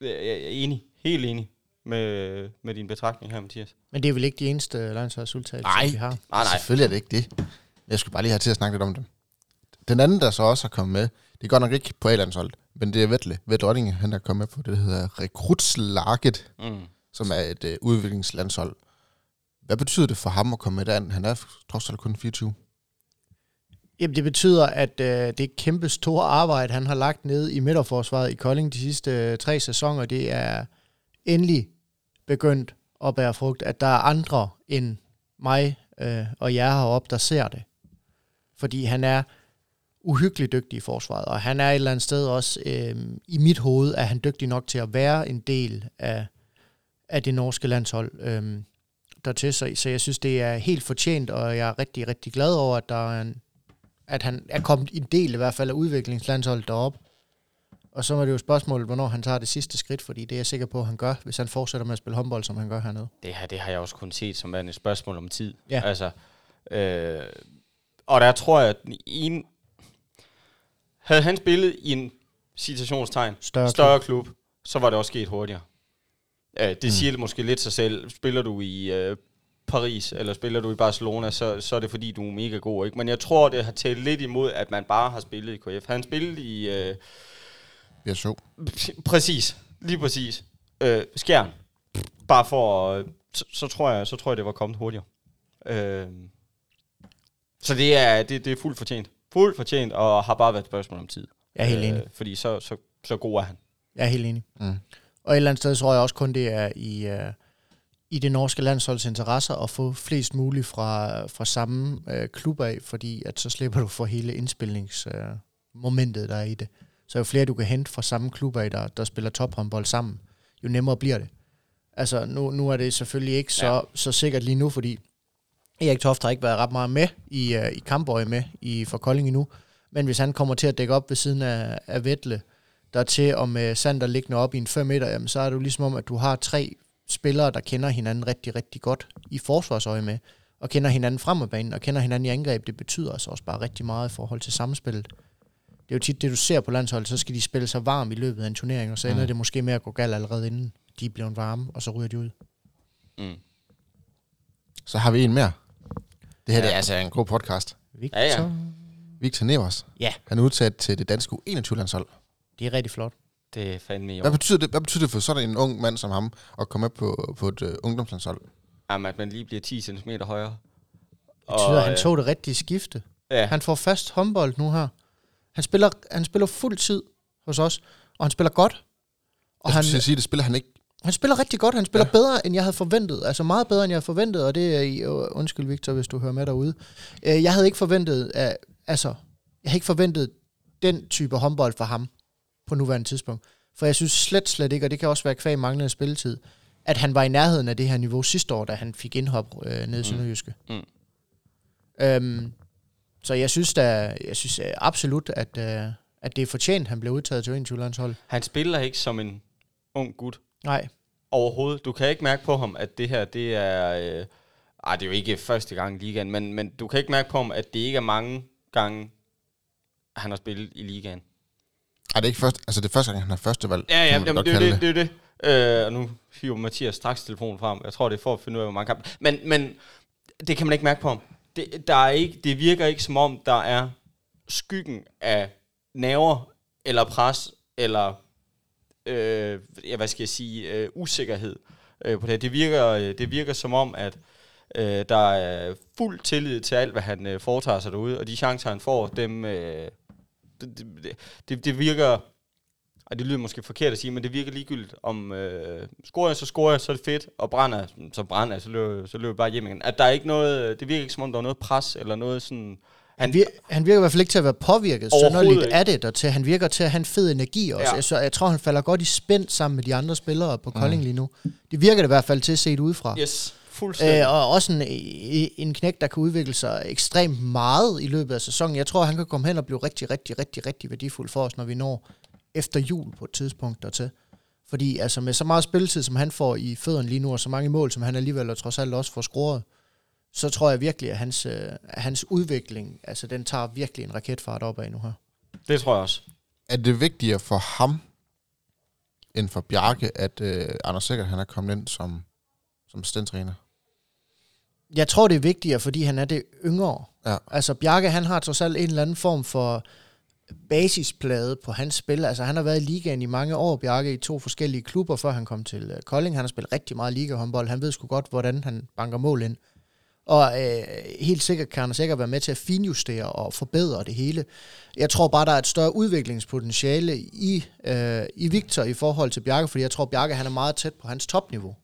Jeg er enig. Helt enig med, med din betragtning her, Mathias. Men det er vel ikke de eneste landsholdsudtagelser, Nej. vi har. Nej, nej. Selvfølgelig er det ikke det. Jeg skulle bare lige have til at snakke lidt om det. Den anden, der så også har kommet med, det er godt nok ikke på A-landsholdet, men det er Vettle. Vettle Ottinge, han er kommet med på det, der hedder Rekrutslaget, Mm. som er et øh, udviklingslandshold. Hvad betyder det for ham at komme med den? Han er trods alt kun 24. Jamen, det betyder, at øh, det kæmpe store arbejde, han har lagt ned i midterforsvaret i Kolding de sidste øh, tre sæsoner, det er endelig begyndt at bære frugt, at der er andre end mig øh, og jer heroppe, der ser det. Fordi han er uhyggeligt dygtig i forsvaret, og han er et eller andet sted også, øh, i mit hoved, er han dygtig nok til at være en del af, af det norske landshold. Øh, dertil, så, så jeg synes, det er helt fortjent, og jeg er rigtig, rigtig glad over, at der er en, at han er kommet en del i hvert fald af udviklingslandsholdet deroppe. Og så er det jo spørgsmålet, hvornår han tager det sidste skridt, fordi det er jeg sikker på, at han gør, hvis han fortsætter med at spille håndbold, som han gør hernede. Det her, det har jeg også kun set som værende et spørgsmål om tid. Ja. Altså, øh, og der tror jeg, at ene... Havde han spillet i en citationstegn Større, større klub, så var det også sket hurtigere. Øh, det mm. siger det måske lidt sig selv. Spiller du i øh, Paris, eller spiller du i Barcelona, så, så er det fordi, du er mega god. Ikke? Men jeg tror, det har talt lidt imod, at man bare har spillet i KF. Han spillede i... Øh, Jeg så. Præcis, lige præcis. Øh, skjern. Bare for at- så, så, tror jeg, så tror jeg, det var kommet hurtigere. Øh, så det er, det, det er fuldt fortjent. Fuldt fortjent, og har bare været et spørgsmål om tid. Jeg er helt enig. Fordi så, så, så god er han. Jeg er helt enig. Mm. Og et eller andet sted tror jeg også kun, det er i, uh, i det norske landsholds interesser at få flest muligt fra, fra samme uh, klub af, fordi at så slipper du for hele indspilningsmomentet, uh, momentet, der er i det. Så jo flere du kan hente fra samme klub af, der, der spiller tophåndbold sammen, jo nemmere bliver det. Altså, nu, nu er det selvfølgelig ikke så, ja. så sikkert lige nu, fordi Erik Toft har ikke været ret meget med i, uh, i kampøje med i for Kolding endnu. Men hvis han kommer til at dække op ved siden af, af Vettle, der til og med Sander liggende op i en 5 meter, jamen, så er det jo ligesom om, at du har tre spillere, der kender hinanden rigtig, rigtig godt i forsvarsøje med, og kender hinanden frem af banen, og kender hinanden i angreb. Det betyder altså også bare rigtig meget i forhold til samspillet. Det er jo tit det, du ser på landsholdet, så skal de spille sig varm i løbet af en turnering, og så ender Mm. det måske med at gå galt allerede inden de er blevet varme, og så ryger de ud. Mm. Så har vi en mere. Det her Ja. det er altså en god podcast. Victor, Ja, ja. Victor Nevers. Ja. Han er udtaget til det danske U21-landshold. det er rigtig flot. Det er fandme i Hvad betyder, det, hvad betyder det for sådan en ung mand som ham at komme med på, på et uh, ungdomslandshold? Jamen, at man lige bliver 10 cm højere. Det betyder, at han øh, tog det rigtige skifte. Ja, Han får fast håndbold nu her. Han spiller, han spiller fuld tid hos os, og han spiller godt. Og Og han, sige, det spiller han ikke. han spiller rigtig godt. Han spiller ja. Bedre, end jeg havde forventet. Altså meget bedre, end jeg havde forventet. Og det er... i- Undskyld, Victor, hvis du hører med derude. Øh, Jeg havde ikke forventet... at- Altså, jeg havde ikke forventet den type håndbold fra ham på nuværende tidspunkt. For jeg synes slet, slet ikke, og det kan også være kvæg manglende spilletid, at han var i nærheden af det her niveau sidste år, da han fik indhop øh, ned i Mm. Sønderjyske. Mm. Øhm, så jeg synes da, jeg synes øh, absolut, at, øh, at det er fortjent, han blev udtaget til 21 landshold. han spiller ikke som en ung gut. Nej, Overhovedet. Du kan ikke mærke på ham, at det her, det er... Øh, ej, det er jo ikke første gang i ligaen, men, men du kan ikke mærke på ham, at det ikke er mange gange, han har spillet i ligaen. Er det ikke først, altså det er første gang, han har første valg? Ja, ja, jamen, det, er det, det, det det. Øh, og nu hiver Mathias straks telefonen frem. Jeg tror, det er for at finde ud af, hvor mange kampe. Men, men det kan man ikke mærke på ham det, der er ikke, det virker ikke som om, der er skyggen af naver, eller pres, eller øh, ja, hvad skal jeg sige, øh, usikkerhed øh, på det. Det virker, øh, det virker som om, at øh, der er fuld tillid til alt, hvad han øh, foretager sig derude, og de chancer, han får, dem, øh, det, det, det, det virker, og det lyder måske forkert at sige, men det virker ligegyldigt, om øh, scorer jeg, så scorer jeg, så er det fedt, og brænder, så brænder jeg, så løber, så løber jeg bare hjem igen. At der er ikke noget, det virker ikke som om, der er noget pres, eller noget sådan... Han, vir- han virker i hvert fald ikke til at være påvirket sønderligt af det, og til, han virker til at have en fed energi også. Ja. Så, jeg tror, han falder godt i spænd sammen med de andre spillere på Kolding lige nu. Det virker det i hvert fald til set udefra. Yes, fuldstændig. Øh, og også en, en knæk, der kan udvikle sig ekstremt meget i løbet af sæsonen. Jeg tror, han kan komme hen og blive rigtig, rigtig, rigtig, rigtig værdifuld for os, når vi når efter jul på et tidspunkt dertil. Fordi altså med så meget spilletid, som han får i fødderne lige nu, og så mange mål, som han alligevel og trods alt også får scoret, så tror jeg virkelig, at hans, øh, at hans udvikling, altså den tager virkelig en raketfart opad nu her. det tror jeg også. Er det vigtigere for ham, end for Bjarke, at øh, Anders Sikkert han er kommet ind som, som stentræner? Jeg tror, det er vigtigere, fordi han er det yngre. Ja. Altså, Bjarke, han har trods alt en eller anden form for basisplade på hans spil. Altså, han har været i ligaen i mange år, Bjarke, i to forskellige klubber, før han kom til øh, Kolding. Han har spillet rigtig meget ligahåndbold. Han ved sgu godt, hvordan han banker mål ind. Og øh, helt sikkert kan han sikkert være med til at finjustere og forbedre det hele. Jeg tror bare, der er et større udviklingspotentiale i, øh, i Victor i forhold til Bjarke, fordi jeg tror, Bjarke han er meget tæt på hans topniveau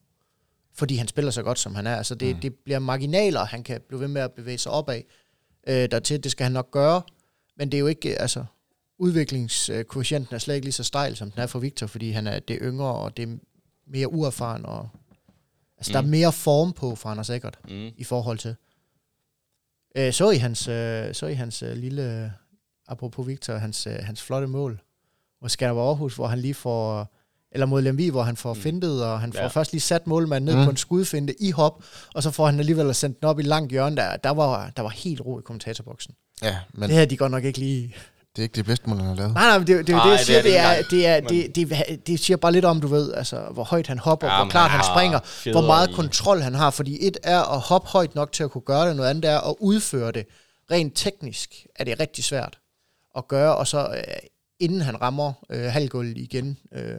fordi han spiller så godt, som han er. Altså det, mm. det bliver marginaler, han kan blive ved med at bevæge sig opad. Øh, dertil, det skal han nok gøre, men det er jo ikke, altså, udviklingskoefficienten er slet ikke lige så stejl, som den er for Victor, fordi han er det yngre, og det er mere uerfaren, og altså, mm. der er Mm. mere form på for Anders Eckert Mm. i forhold til. Øh, så i hans, øh, så i hans øh, lille, øh, apropos Victor, hans, øh, hans flotte mål, hvor Skanderborg Aarhus, hvor han lige får, eller mod Lemvi, hvor han får mm. fintet, og han får Ja. ja. først lige sat målmanden ned Mm. mm. på en skudfinte i hop, og så får han alligevel sendt den op i langt hjørne, der, der, var, der var helt ro i kommentatorboksen. Ja, men det havde de godt nok ikke lige... det er ikke det bedste mål, han har lavet. Nej, nej, men det, det, det, er jo Nej, det, jeg siger, det det er det er, det, er, det, det, det siger bare lidt om, du ved, altså, hvor højt han hopper, Ja, hvor klart han han springer, hvor meget i- kontrol han har, fordi et er at hoppe højt nok til at kunne gøre det, noget andet er at udføre det. Rent teknisk er det rigtig svært at gøre, og så øh, inden han rammer øh, halvgulvet igen, øh,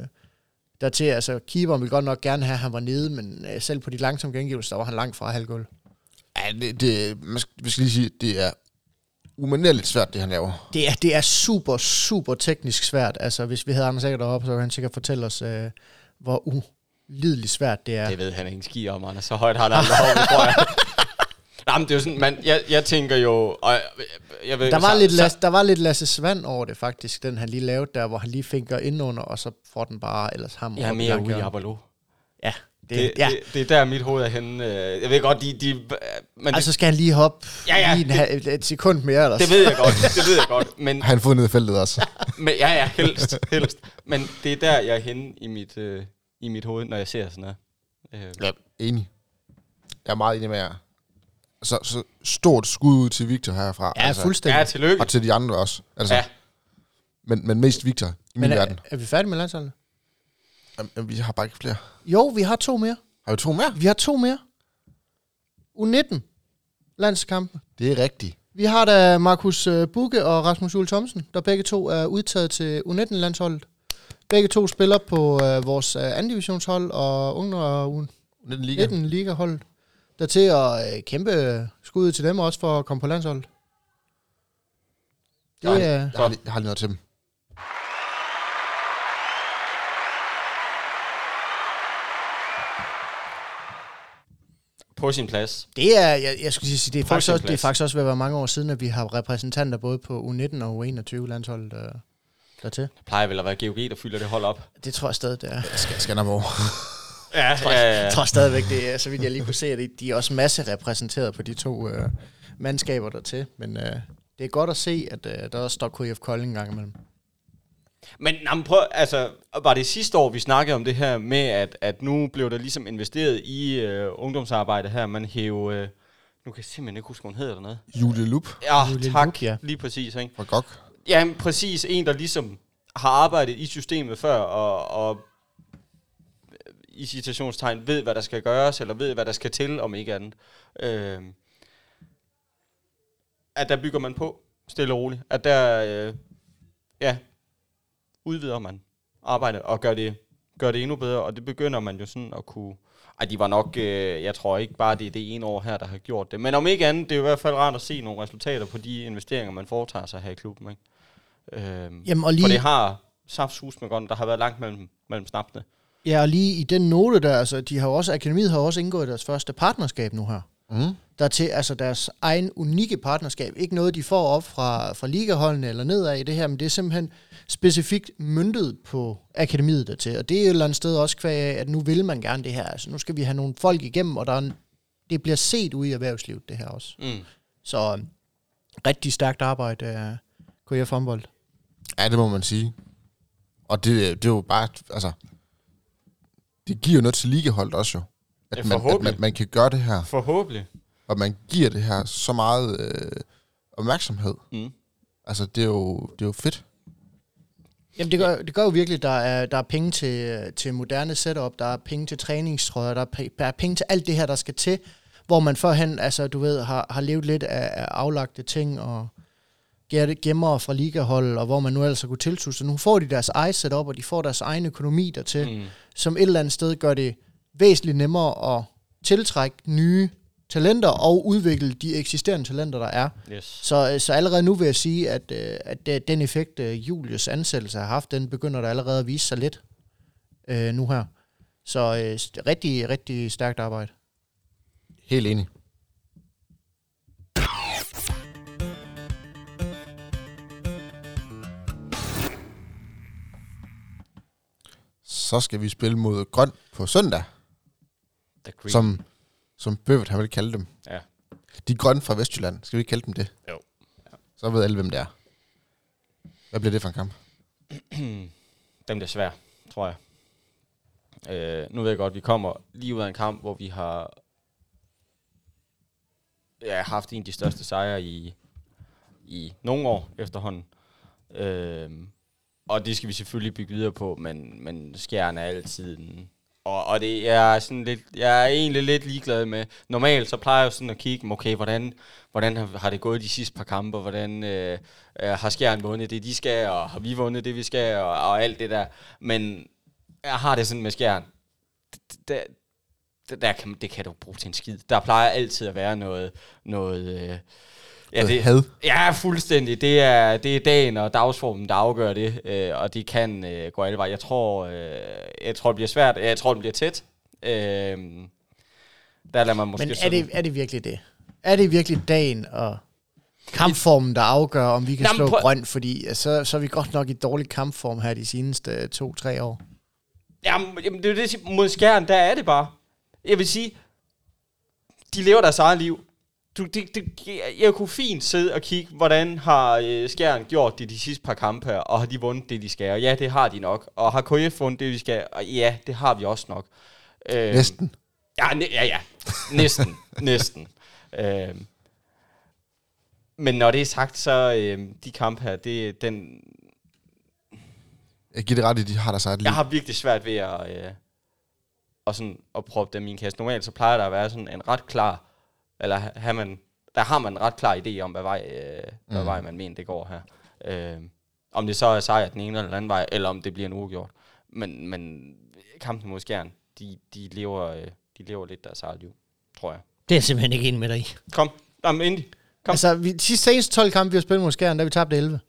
dertil, altså keeperen vil godt nok gerne have, at han var nede, men øh, selv på de langsomme gengivelser, der var han langt fra halvgulv. Ja, det, det, man skal, vi skal lige sige, det er umanerligt svært, det han laver. Det er, det er super, super teknisk svært. Altså, hvis vi havde Anders Sækker deroppe, så ville han sikkert fortælle os, øh, hvor ulideligt svært det er. Det ved han ikke ski om, Anders. Så højt har han aldrig hoppet, tror jeg. Nej, men det er jo sådan, man, jeg, jeg tænker jo... Og jeg, jeg ved, Der var, så, lidt Lasse, der var lidt Lasse Svand over det faktisk, den han lige lavede der, hvor han lige finker indunder, og så får den bare ellers ham i mere ude i. Abalo. Ja, det, Det, ja. det, det, er der, mit hoved er henne. Øh, Jeg ved godt, de... de men altså skal han lige hoppe Ja, ja, lige en, det- halv- et sekund mere ellers. det, det ved jeg godt, det ved jeg godt. Men, Har han fået ned i feltet også? men ja, ja, helst, helst. Men det er der, jeg er henne i mit, øh, i mit hoved, når jeg ser sådan her. Øh, Ja, enig. Jeg er meget enig med jer. Så, så stort skud ud til Victor herfra. Ja, fuldstændig. ja, tillykke. Og til de andre også. Altså, Ja. ja. men, men mest Victor i min Men er, verden. er vi færdige med landsholdet? Jamen, vi har bare ikke flere. Jo, vi har to mere. Har vi to mere? Vi har to mere. U19 landskampe. Det er rigtigt. Vi har da Markus øh, Bukke og Rasmus Juhl Thomsen, der begge to er udtaget til U19-landsholdet. Begge to spiller på øh, vores øh, anden divisionshold og under U19 Den liga. liga-hold. Der til at øh, kæmpe skud til dem også for at komme på landsholdet. Det Jeg, er... jeg, har, jeg har lige noget til dem. På sin plads. Det er, jeg, jeg skulle sige, det er, På faktisk også, det er faktisk også ved at være mange år siden, at vi har repræsentanter både på U19 og U21-landsholdet øh, dertil. Det plejer vel at være GOG, der fylder det hold op. Det tror jeg stadig, det er. Skal, Skanderborg. Ja, ja, Jeg tror stadigvæk, det er, så vidt jeg lige kunne se, at de er også masse repræsenteret på de to øh, mandskaber dertil. Men øh, det er godt at se, at øh, der også står KF Kolding en gang imellem. Men nå, men prøv, altså, var det sidste år, vi snakkede om det her med, at, at nu blev der ligesom investeret i øh, ungdomsarbejde her. Man hæv, øh, nu kan jeg simpelthen ikke huske, hvad hun hedder dernede. Julie Lup Ja, Julie tak. Luck, ja. Lige præcis, ikke? fra GOG. Ja, præcis. En, der ligesom har arbejdet i systemet før, og, og i citationstegn ved, hvad der skal gøres, eller ved, hvad der skal til, om ikke andet. Øh, at der bygger man på stille og roligt. At der, øh, ja, udvider man arbejdet og gør det, gør det endnu bedre, og det begynder man jo sådan at kunne... Ej, de var nok, øh, jeg tror ikke bare, det er det ene år her, der har gjort det. Men om ikke andet, det er jo i hvert fald rart at se nogle resultater på de investeringer, man foretager sig her i klubben. Ikke? Øhm, Jamen, og For lige, det har saftsus med godt, der har været langt mellem, mellem snappene. ja, og lige i den note der, altså, de har også, Akademiet har også indgået deres første partnerskab nu her. Mm. Der er til altså deres egen unikke partnerskab. Ikke noget, de får op fra, fra ligaholdene eller nedad i det her, men det er simpelthen specifikt myndet på akademiet dertil. Og det er et eller andet sted også kvæg af, at nu vil man gerne det her. Altså nu skal vi have nogle folk igennem, og der er en, det bliver set ude i erhvervslivet, det her også. Mm. Så øh, rigtig stærkt arbejde af KF håndbold. Ja, det må man sige. Og det, det er jo bare, altså, det giver jo noget til ligeholdet også jo. Ja, At, man, at man, man kan gøre det her, Forhåbentlig. Og man giver det her så meget øh, opmærksomhed. Mm. Altså, det er jo, det er jo fedt. Jamen det gør, det gør jo virkelig, at der er, der er penge til, til moderne setup, der er penge til træningstrøjer, der er, der er penge til alt det her, der skal til, hvor man førhen, altså du ved, har, har levet lidt af, af aflagte ting og gemmer fra ligahold, og hvor man nu ellers har kunne tilslutte sig. Nu får de deres eget setup, og de får deres egen økonomi dertil. Mm. som et eller andet sted gør det væsentligt nemmere at tiltrække nye talenter og udvikle de eksisterende talenter, der er. Yes. Så, så allerede nu vil jeg sige, at, øh, at den effekt, øh, Julius ansættelse har haft, den begynder der allerede at vise sig lidt øh, nu her. Så øh, rigtig, rigtig stærkt arbejde. Helt enig. Så skal vi spille mod Grøn på søndag, som, som Bøvet har vel kalde dem. Ja. De grønne fra Vestjylland. Skal vi ikke kalde dem det? Jo. Så ved alle, hvem det er. Hvad bliver det for en kamp? Den bliver svær, tror jeg. Øh, nu ved jeg godt, at vi kommer lige ud af en kamp, hvor vi har ja, haft en af de største sejre i, i nogle år efterhånden. Øh, og det skal vi selvfølgelig bygge videre på, men, men skjern er altid en, og, og det er sådan lidt, jeg er egentlig lidt ligeglad med, normalt så plejer jeg jo sådan at kigge, okay, hvordan, hvordan har, det gået de sidste par kampe, hvordan øh, øh, har Skjern vundet det, de skal, og har vi vundet det, vi skal, og, og alt det der. Men jeg har det sådan med Skjern, Der, der kan, det kan du bruge til en skid. Der plejer altid at være noget, noget øh, ja, det, had. Ja, fuldstændig. Det er, det er dagen og dagsformen, der afgør det, øh, og det kan øh, gå alle veje. Jeg tror, øh, jeg tror, det bliver svært. Jeg tror, det bliver tæt. Øh, der lader man måske Men er sådan- det, er det virkelig det? Er det virkelig dagen og kampformen, der afgør, om vi kan Nå, men slå prøv- grøn? Fordi øh, så, så er vi godt nok i dårlig kampform her de seneste øh, to-tre år. Jamen, jamen, det er det, mod skærn, der er det bare. Jeg vil sige, de lever deres eget liv. Du, det, det, jeg kunne fint sidde og kigge, hvordan har øh, Skjern gjort det de sidste par kampe her, og har de vundet det, de skal? Og ja, det har de nok. Og har KF vundet det, de skal? Og ja, det har vi også nok. Øh, Næsten. Ja, næ- ja, ja. Næsten. næsten. Øh, men når det er sagt, så øh, de kampe her, det, den, Jeg giver det ret i, de har deres eget liv. Jeg har virkelig svært ved at, øh, at, sådan, at proppe dem i en kasse. Normalt så plejer der at være sådan en ret klar, eller ha- have man, der har man en ret klar idé om, hvad vej, øh, hvad Mm. vej man mener, det går her. Øh, om det så er sejr den ene eller den anden vej, eller om det bliver en uafgjort. Men, men kampen mod Skjern, de, de, lever, øh, de lever lidt deres eget liv, tror jeg. Det er jeg simpelthen ikke enig med dig i. Kom, Jamen, Indy. Kom. Altså, vi, de sidste seneste 12 kampe, vi har spillet mod Skjern, der har vi tabt 11.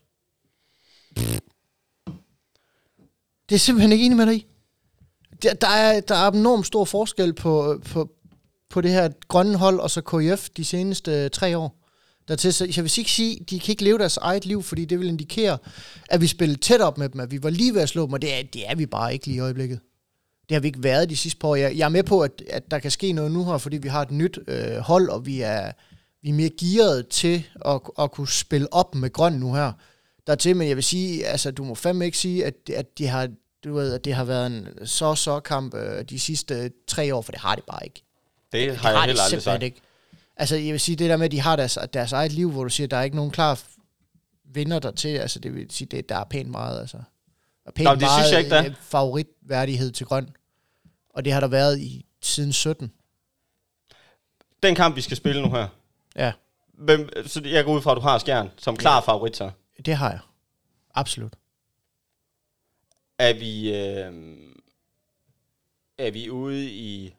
Det er simpelthen ikke enig med dig i. Der, der, er, der er enormt stor forskel på, på, på det her grønne hold og så KIF de seneste øh, tre år. Dertil, så jeg vil ikke sige, de kan ikke leve deres eget liv, fordi det vil indikere, at vi spillede tæt op med dem, at vi var lige ved at slå dem, og det er, det er vi bare ikke lige i øjeblikket. Det har vi ikke været de sidste par år. Jeg, jeg er med på, at, at der kan ske noget nu her, fordi vi har et nyt øh, hold, og vi er, vi er mere gearet til at, at kunne spille op med grøn nu her. Dertil, men jeg vil sige, altså du må fandme ikke sige, at, at, de har, du ved, at det har været en så-så kamp øh, de sidste øh, tre år, for det har det bare ikke. Det Det har jeg heller aldrig sagt. ikke. Altså jeg vil sige, det der med, at de har deres, deres eget liv, hvor du siger, at der er ikke nogen klar vinder der til, altså det vil sige, det, der er pænt meget, altså. Er pænt Nå, det meget synes jeg ikke, der er. øh, favoritværdighed til grøn. Og det har der været i siden 17. Den kamp, vi skal spille nu her, Ja. Hvem, så jeg går ud fra, at du har Skjern som klar favorit så. Det har jeg. Absolut. Er vi, øh, er vi ude i...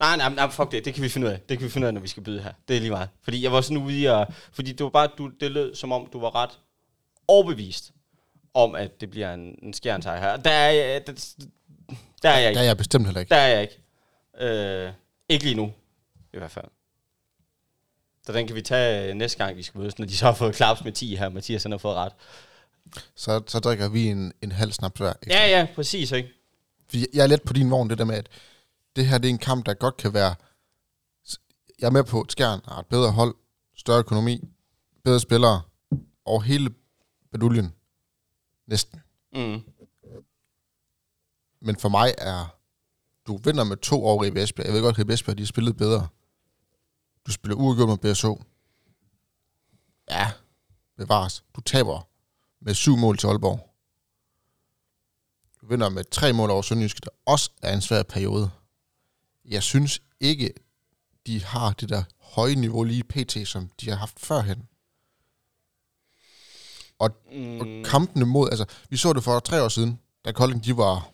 Nej, nej, nej, fuck det. Det kan vi finde ud af. Det kan vi finde ud af, når vi skal byde her. Det er lige meget. Fordi jeg var sådan ude i at... Fordi det var bare, du, det lød som om, du var ret overbevist om, at det bliver en, en her. Der er, jeg, der, der er jeg Der ikke. er jeg bestemt heller ikke. Der er jeg ikke. Øh, ikke lige nu, i hvert fald. Så den kan vi tage øh, næste gang, vi skal mødes, når de så har fået klaps med 10 her. Mathias han har fået ret. Så, så drikker vi en, en halv snaps hver. Ja, ja, præcis, ikke? Fordi Jeg er lidt på din vogn, det der med, at det her det er en kamp, der godt kan være... Jeg er med på, at Skjern har et bedre hold, større økonomi, bedre spillere, og hele baduljen. Næsten. Mm. Men for mig er... Du vinder med to over i Esbjerg. Jeg ved godt, at Esbjerg de har spillet bedre. Du spiller uafgjort med BSO. Ja, bevares. Du taber med syv mål til Aalborg. Du vinder med tre mål over Sønderjyske, der også er en svær periode. Jeg synes ikke, de har det der høje niveau lige pt, som de har haft førhen. Og, Mm. og kampene mod, altså, vi så det for tre år siden, da Kolding, de var,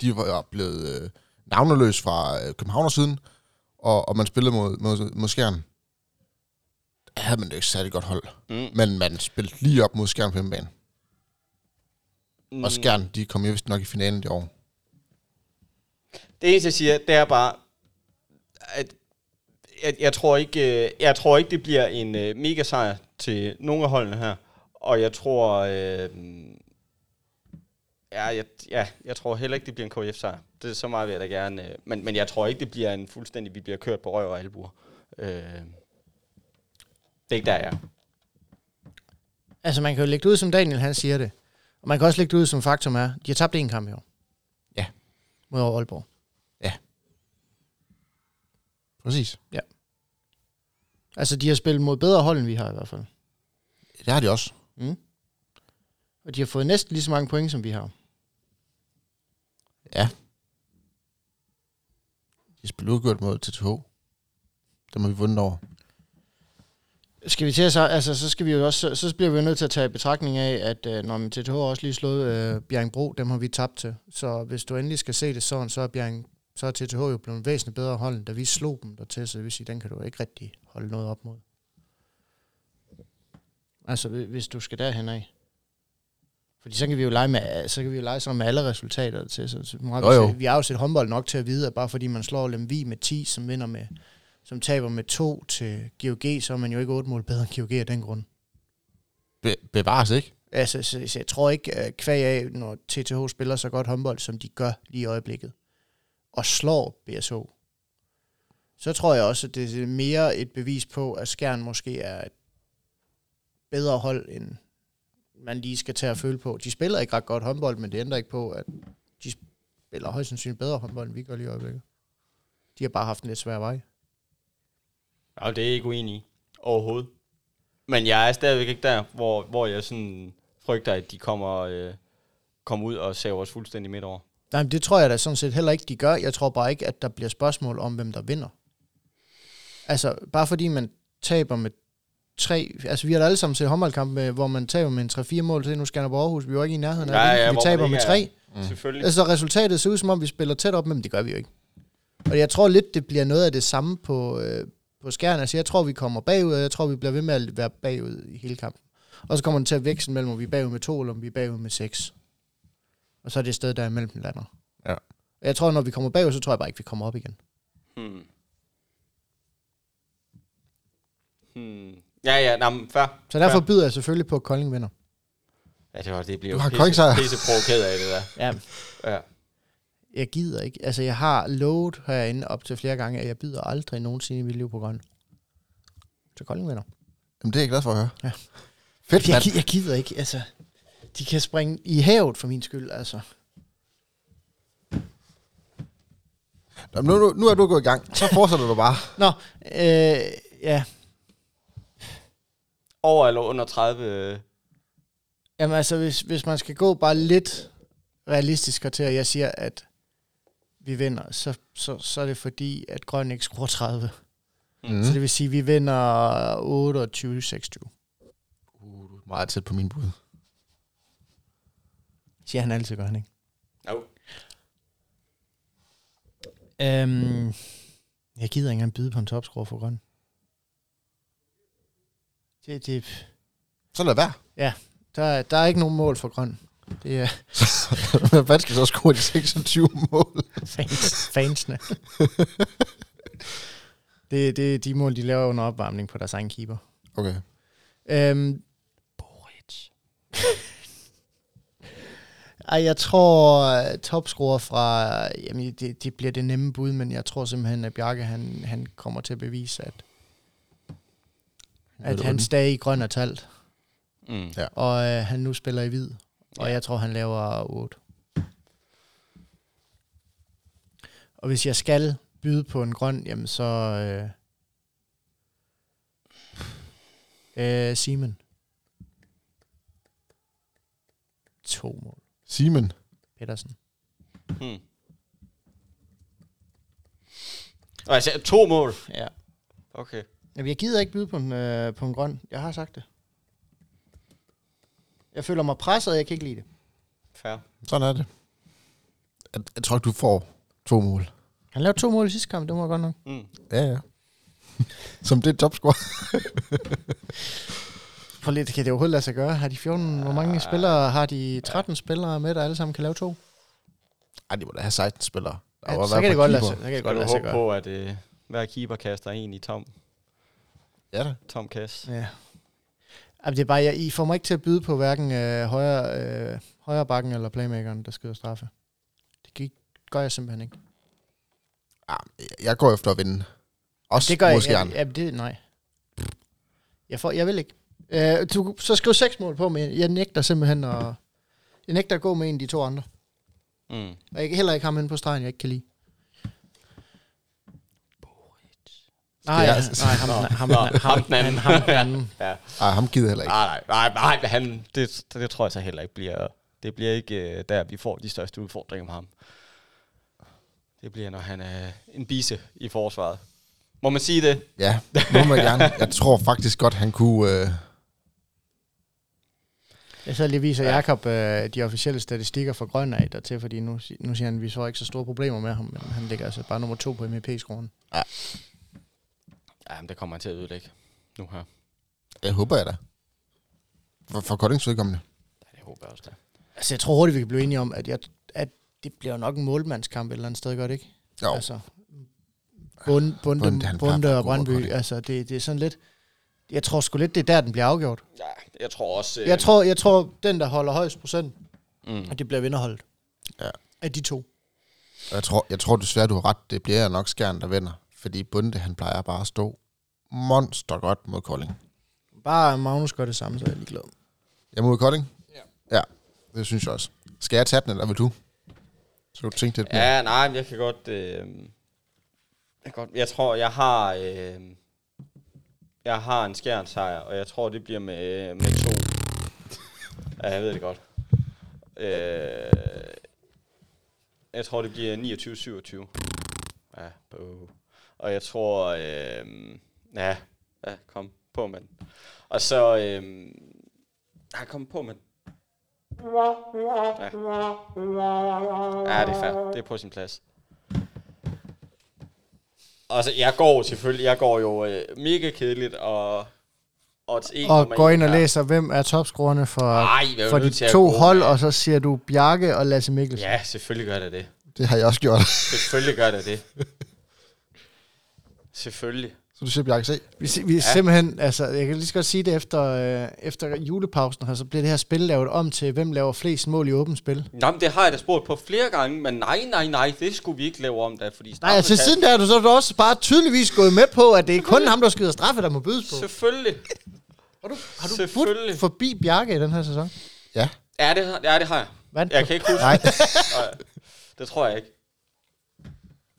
de var blevet øh, navneløs fra øh, København siden, og, og man spillede mod, mod, mod Skjern. Der havde man det ikke særlig godt hold. Mm. Men man spillede lige op mod Skjern på hjemmebane. Mm. Og Skjern, de kom jo vist nok i finalen det år. Det eneste, jeg siger, det er bare, at jeg, jeg, tror ikke, øh, jeg tror ikke, det bliver en øh, mega sejr til nogle af holdene her. Og jeg tror, øh, ja, jeg, ja, jeg tror heller ikke, det bliver en KF-sejr. Det er så meget, vil jeg da gerne. Øh, men, men jeg tror ikke, det bliver en fuldstændig, vi bliver kørt på røv og albuer. Øh, det er ikke der, jeg er. Altså, man kan jo lægge det ud, som Daniel han siger det. Og man kan også lægge det ud, som faktum er, de har tabt en kamp i år. Ja. Mod Aalborg. Præcis. Altså, de har spillet mod bedre hold, end vi har i hvert fald. Det har de også. Mm. Og de har fået næsten lige så mange point, som vi har. Ja. De spillede udgjort mod TTH. Det må vi vundet over. Skal vi til at så, altså, så skal vi jo også, så, så bliver vi jo nødt til at tage i betragtning af, at øh, når man TTH har også lige slået øh, Bjerringbro, dem har vi tabt til. Så hvis du endelig skal se det sådan, så er, Bjerring, så er TTH jo blevet væsentligt bedre hold, da vi slog dem dertil, så det vil sige, den kan du ikke rigtig holde noget op mod. Altså, hvi- hvis du skal derhen af. Fordi så kan vi jo lege, med, så kan vi jo lege sådan med alle resultater til. Så, så vi, Jo, jo. vi har jo set håndbold nok til at vide, at bare fordi man slår Lemvi med 10, som vinder med som taber med 2 til GOG, så er man jo ikke 8 mål bedre end GOG af den grund. Be- bevares ikke. Altså, så, så jeg tror ikke, at kvæg af, når TTH spiller så godt håndbold, som de gør lige i øjeblikket, og slår BSO, så tror jeg også, at det er mere et bevis på, at Skjern måske er et bedre hold, end man lige skal tage at føle på. De spiller ikke ret godt håndbold, men det ændrer ikke på, at de spiller højst sandsynligt bedre håndbold, end vi gør lige i øjeblikket. De har bare haft en lidt svær vej. Ja, det er jeg ikke uenig i. Overhovedet. Men jeg er stadigvæk ikke der, hvor, hvor jeg sådan frygter, at de kommer, øh, kommer ud og saver os fuldstændig midt over. Nej, men det tror jeg da sådan set heller ikke, de gør. Jeg tror bare ikke, at der bliver spørgsmål om, hvem der vinder. Altså, bare fordi man taber med tre... Altså, vi har da alle sammen set håndboldkamp, med, hvor man taber med en 3-4 mål til. Nu på Aarhus. Vi var ikke i nærheden af Ja, det. ja, vi taber med tre. Mm. Selvfølgelig. Altså, resultatet ser ud som om, vi spiller tæt op, men det gør vi jo ikke. Og jeg tror lidt, det bliver noget af det samme på, øh, på skærn. Altså, jeg tror, vi kommer bagud, og jeg tror, vi bliver ved med at være bagud i hele kampen. Og så kommer den til at veksle mellem, om vi er bagud med to, eller om vi er bagud med seks. Og så er det et sted, der er imellem den lander. Ja. Jeg tror, når vi kommer bagud, så tror jeg bare ikke, vi kommer op igen. Hmm. Hmm. Ja, ja, nej, men fair. Så derfor fair. byder jeg selvfølgelig på, at Kolding vinder. Ja, det, var, det bliver Du jo har pisse, pisse provokeret af det der. Ja, Ja. Jeg gider ikke. Altså, jeg har lovet herinde op til flere gange, at jeg byder aldrig nogensinde i mit liv på grøn. Så Kolding vinder. Jamen, det er jeg glad for at høre. Ja. Fedt, Jeg, jeg gider ikke, altså. De kan springe i havet for min skyld, altså. Nå, Nu, nu, nu er du gået i gang. Så fortsætter du bare. Nå, øh, ja. Over eller under 30. øh, Jamen altså, hvis, hvis man skal gå bare lidt realistisk til, at jeg siger, at vi vinder, så, så, så er det fordi, at grøn ikke skruer 30. Mm. Så det vil sige, at vi vinder 28-26. Uh, du er meget tæt på min bud. Siger han altid, gør han ikke? Jo. Øhm, jeg gider ikke engang byde på en topscore for grøn. Det, det, Så lad være. der, er- der er ikke nogen mål for grøn. Det er Hvad skal så score de 26 mål? fans, fansene. det, det er de mål, de laver under opvarmning på deres egen keeper. Okay. Øhm, Boric. Ej, jeg tror uh, topscorer fra, jamen det, det bliver det nemme bud, men jeg tror simpelthen, at Bjarke han, han kommer til at bevise, at, at hans dag i grøn er talt, Mm. Ja. og uh, han nu spiller i hvid, og Ja. jeg tror, han laver 8. Og hvis jeg skal byde på en grøn, jamen så... Øh, øh, Simon. To mål. Simon. Pedersen. Hmm. Og altså, to mål. Ja. Okay. Jamen, jeg gider ikke byde på en, øh, på en grøn. Jeg har sagt det. Jeg føler mig presset, og jeg kan ikke lide det. Fair. Sådan er det. Jeg, jeg tror ikke, du får to mål. Han lavede to mål i sidste kamp, det var godt nok. Mm. Ja, ja. Som det er topscore. For lidt kan det overhovedet lade sig gøre. Har de 14, hvor mange spillere har de 13 spillere med, der alle sammen kan lave to? Ej, de må da have 16 spillere. Der Ja, så være kan det godt lade sig, så kan det godt lade sig gøre. på, at øh, hver keeper kaster en i tom, Ja da. tom kasse? Ja. Jamen, det er bare, jeg, I får mig ikke til at byde på hverken øh, højre, øh, højre bakken eller playmakeren, der skyder straffe. Det gik, gør jeg simpelthen ikke. Ja, jeg går efter at vinde. Også det gør jeg, måske ja, gerne. ja, det, nej. Jeg, får, jeg vil ikke. Øh, du, så skriv seks mål på, men jeg nægter simpelthen at, jeg nægter at gå med en af de to andre. Mm. Og jeg kan heller ikke ham inde på stregen, jeg ikke kan lide. Nej, jeg- nej, ham, ham, ham, ham den anden. ham, den anden. Ja. Ej, ham gider heller ikke. Nej, nej, nej, nej, han, det, det tror jeg så heller ikke bliver, det bliver ikke øh, der, vi får de største udfordringer med ham. Det bliver, når han er en bise i forsvaret. Må man sige det? Ja, må man gerne. Jeg tror faktisk godt, han kunne... Øh, Jeg så lige viser Ja. ja. Jakob øh, de officielle statistikker for Grønland dertil, fordi nu, nu siger han, at vi så ikke så store problemer med ham, men han ligger altså bare nummer to på MVP-scoren. Ja, men det kommer han til at ødelægge nu her. jeg håber jeg da. For, for Koldings vedkommende. Ja, det håber jeg også da. Altså, jeg tror hurtigt, vi kan blive enige om, at, jeg, at det bliver nok en målmandskamp et eller andet sted, gør det ikke? Jo, Altså, Bund, Bunde, Bunde, han Bunde, plejer at og Brøndby, altså, det, det er sådan lidt... Jeg tror sgu lidt, det er der, den bliver afgjort. Ja, jeg tror også... Øh, Jeg tror, jeg tror den, der holder højst procent, Mm. at det bliver vinderholdet. Ja. Af de to. jeg tror, jeg tror desværre, du har ret. Det bliver nok skærn, der vinder. Fordi Bunde, han plejer bare at stå monster godt mod Kolding. Bare Magnus gør det samme, så er jeg ligeglad. Jeg mod Kolding? Ja. Ja, det synes jeg også. Skal jeg tage den, eller vil du? Så du tænkte lidt mere? Ja, nej, men jeg kan godt... Øh, jeg, kan godt jeg tror, jeg har... Øh, jeg har en skærn sejr, og jeg tror, det bliver med, med to. Ja, jeg ved det godt. Øh, jeg tror, det bliver 29-27. Ja, bøh. Og jeg tror... Øh, ja, ja, kom på, mand. Og så... Øh, ja, kom på, mand. Ja, det er fair. Det er på sin plads. Og så, jeg går selvfølgelig, jeg går jo øh, mega kedeligt, og... Og, Og går ind og læser, hvem er topscorerne for, Ej, for de to hold, med- og så siger du Bjarke og Lasse Mikkelsen. Ja, selvfølgelig gør det det. Det har jeg også gjort. Selvfølgelig gør det det. Selvfølgelig. Så du siger, Bjarke, se. Vi, vi ja. simpelthen, altså, jeg kan lige så godt sige det efter, øh, efter julepausen her, så bliver det her spil lavet om til, hvem laver flest mål i åbent spil. Nå, men det har jeg da spurgt på flere gange, men nej, nej, nej, det skulle vi ikke lave om da, fordi... Nej, altså siden der er du så også bare tydeligvis gået med på, at det er kun ham, der skyder straffe, der må bydes på. Selvfølgelig. Har du, har du Selvfølgelig. budt forbi Bjarke i den her sæson? Ja. Ja, det, har- ja, det har jeg. Vandt Jeg kan ikke huske Nej. Nej, det tror jeg ikke.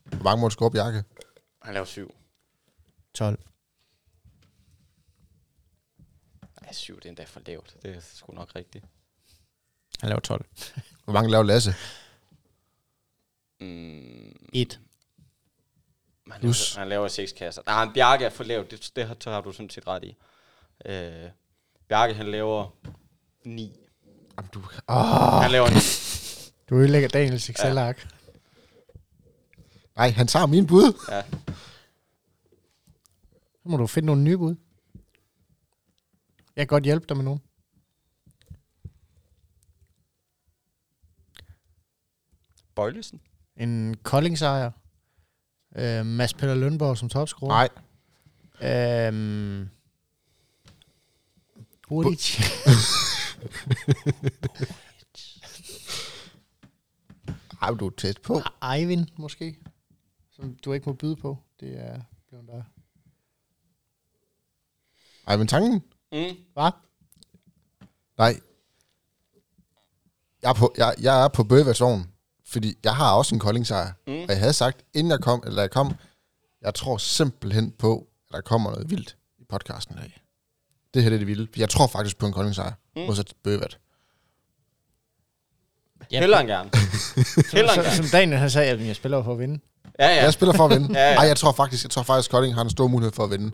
Hvor mange mål score Bjarke? Han laver syv. 12. Nej, syv, det er endda for lavt. Det er sgu nok rigtigt. Han laver 12. Hvor mange laver Lasse? Mm, 1. Han Plus. laver, han laver seks kasser. Nej, men Bjarke er for lavt. Det, det, har, det har du sådan set ret i. Øh, Bjarke, han laver 9. Jamen, du, Han laver 9. Du ødelægger Daniels Excel-ark. nej, han tager min bud. Ja. Så må du finde nogle nye bud. Jeg kan godt hjælpe dig med nogen. Bøjlesen. En Kolding-sejr. Øh, Mads Peter Lønborg som topscorer. Nej, Øhm, Buric. Ej, du er tæt på. Eivind, måske. Som du ikke må byde på. Det er blevet der. Ej, men tanken? Mm. Hvad? Nej. Jeg er på, jeg, jeg er på bøgeværsvognen, fordi jeg har også en koldingsejr. Mm. Og jeg havde sagt, inden jeg kom, eller jeg kom, jeg tror simpelthen på, at der kommer noget vildt i podcasten i dag. Det her det er det vilde. Jeg tror faktisk på en koldingsejr, Mm. modsat bøgevært. Hellere end gerne. Hellere end gerne. som Daniel han sagde, at jeg spiller for at vinde. Ja, Ja. ja. Jeg spiller for at vinde. Ja, ja. Ej, jeg tror faktisk, jeg tror faktisk, Kolding har en stor mulighed for at vinde.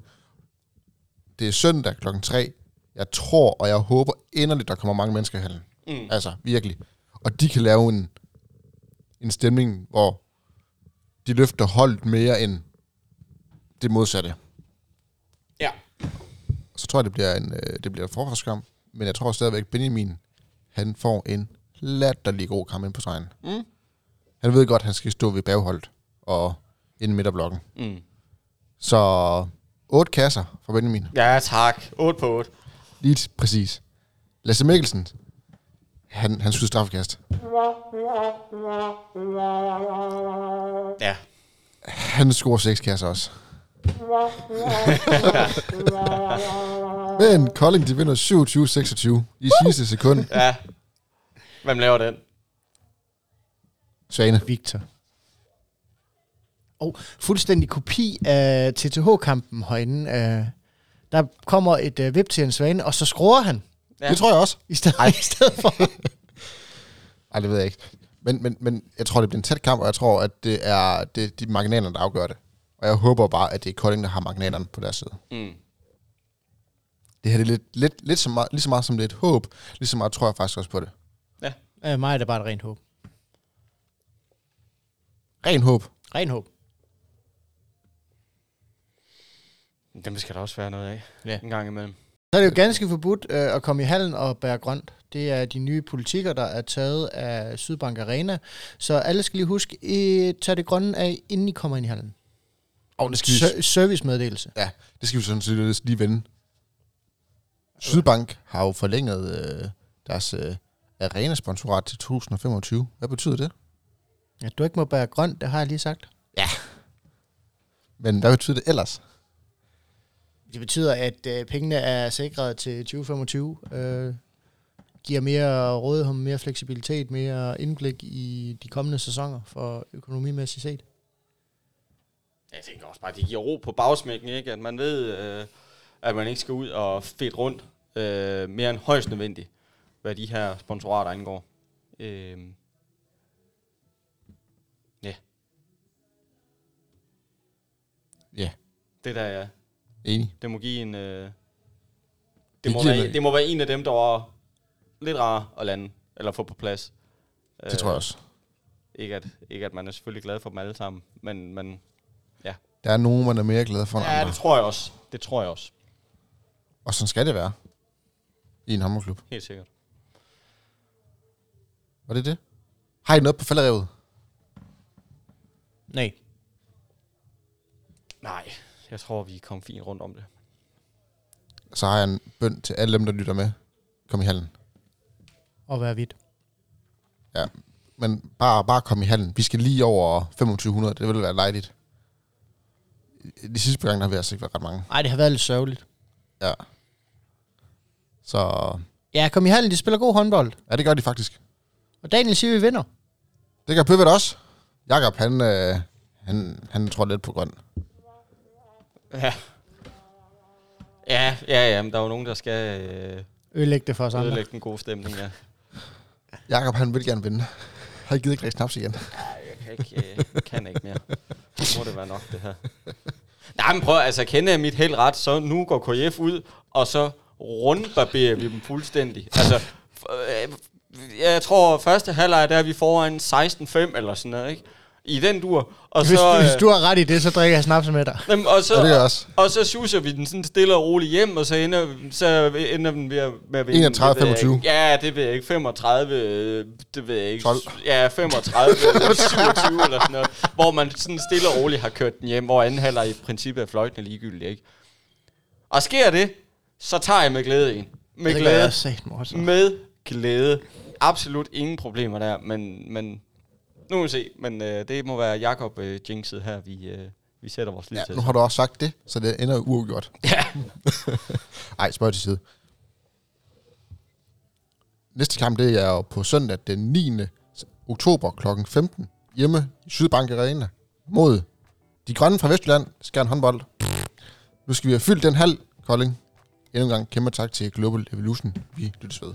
Det er søndag klokken 3. Jeg tror, og jeg håber inderligt, der kommer mange mennesker i hallen. Mm. Altså, virkelig. Og de kan lave en, en stemning, hvor de løfter holdet mere end det modsatte. Ja. Så tror jeg, det bliver en, øh, det bliver en forsvarskamp. Men jeg tror stadigvæk, Benjamin, han får en latterlig god kamp ind på stregen. Mm. Han ved godt, at han skal stå ved bagholdet og ind midt af blokken. Mm. Så otte kasser fra Benjamin. Ja, tak. 8 på 8. Lige præcis. Lasse Mikkelsen, han, han skyder straffekast. Ja. Han scorer seks kasser også. Men Kolding, de vinder 27-26 i sidste sekund. Ja. Hvem laver den? Svane. Victor. Og fuldstændig kopi af TTH-kampen herinde. Øh, der kommer et øh, vip til en svane, og så skruer han Ja. Det tror jeg også. i stedet, i stedet for. Ej, det ved jeg ikke. Men, men, men jeg tror, det bliver en tæt kamp, og jeg tror, at det er det, de marginaler, der afgør det. Og jeg håber bare, at det er Kolding, der har marginalerne på deres side. Mm. Det her det er lidt, lidt, lidt så meget, lige så meget som det er et håb, lige så meget tror jeg faktisk også på det. øh, mig er det bare et rent håb. Ren håb. Ren håb. Dem skal der også være noget af. Ja. En gang imellem. Så er det jo ganske forbudt øh, at komme i hallen og bære grønt. Det er de nye politikker, der er taget af Sydbank Arena. Så alle skal lige huske, I tager det grønne af, inden I kommer ind i hallen. Og det skal vi, Ser- servicemeddelelse. ja, det skal vi sådan set lige vende. Sydbank har jo forlænget øh, deres øh, arena-sponsorat til 2025. Hvad betyder det? Ja, du ikke må bære grønt, det har jeg lige sagt. Men hvad betyder det ellers? Det betyder, at øh, pengene er sikret til 2025. Øh, giver mere rådighed, mere fleksibilitet, mere indblik i de kommende sæsoner for økonomimæssigt set. Jeg tænker også bare, at det giver ro på bagsmækken, ikke? At man ved, øh, at man ikke skal ud og fedt rundt øh, mere end højst nødvendigt, hvad de her sponsorater angår. Øh, Ja, det der, ja. Enig. Det må give en... Øh, det, Det må være, det må være en af dem, der var lidt rar at lande, eller få på plads. Det tror jeg også. Ikke at, ikke at man er selvfølgelig glad for dem alle sammen, men, men Der er nogen, man er mere glad for end ja, andre. det tror jeg også. Det tror jeg også. Og sådan skal det være. I en håndboldklub. Helt sikkert. Var det det? Har I noget på falderevet? Nej. Nej, jeg tror, vi kom fint rundt om det. Så har jeg en bøn til alle dem, der lytter med. Kom i hallen. Og være hvidt. Ja. Men bare, bare kom i hallen. Vi skal lige over 2500. Det vil være lejligt. De sidste par gange der har vi altså ikke været ret mange. Nej, det har været lidt sørgeligt. Ja. Så Ja, kom i hallen, de spiller god håndbold. ja, det gør de faktisk. Og Daniel siger, vi vinder. Det gør Pøvet også. Jakob, han, øh, han, han tror lidt på grøn. Ja. Ja, ja, ja, men der er jo nogen, der skal øh, Ødelægge det for os andre. ødelægge den gode stemning, ja. Jakob, han vil gerne vinde. Han gider ikke drikke snaps igen. Nej, jeg kan ikke, øh, kan ikke mere. Så må det være nok, det her. Nej, men prøv, altså kender jeg mit helt ret, så nu går KF ud, og så rundbarberer vi dem fuldstændig. Altså, f- øh, jeg tror, første halvleg, der er vi foran 16-5 eller sådan noget, ikke? I den dur. Og Hvis, så, hvis øh, du har ret i det, så drikker jeg snaps med dig. Jamen, og så, det jeg også. og så suser vi den sådan stille og roligt hjem, og så ender, så ender den ved at, med at vinde. 31, det ved jeg 25. ikke. Ja, det ved jeg ikke. 35, øh, det ved jeg ikke. 12. Ja, 35, eller 27 eller sådan noget. Hvor man sådan stille og roligt har kørt den hjem, hvor anden halvleg i princippet er fløjtende ligegyldigt, ikke? Og sker det, så tager jeg med glæde en. Med Det glæde. Med glæde. Absolut ingen problemer der, men, men nu må vi se. Men øh, det må være Jakob øh, Jinxet her, vi, øh, vi sætter vores lid Ja, til. nu har du også sagt det, så det ender uafgjort. Ja. Ej, spørg til side. Næste kamp, det er jo på søndag den 9. oktober kl. 15 hjemme i Sydbank Arena mod de grønne fra Vestjylland, Skjern håndbold. Nu skal vi have fyldt den halv, Kolding. Endnu en gang kæmpe tak til Global Evolution. Vi lyttes ved.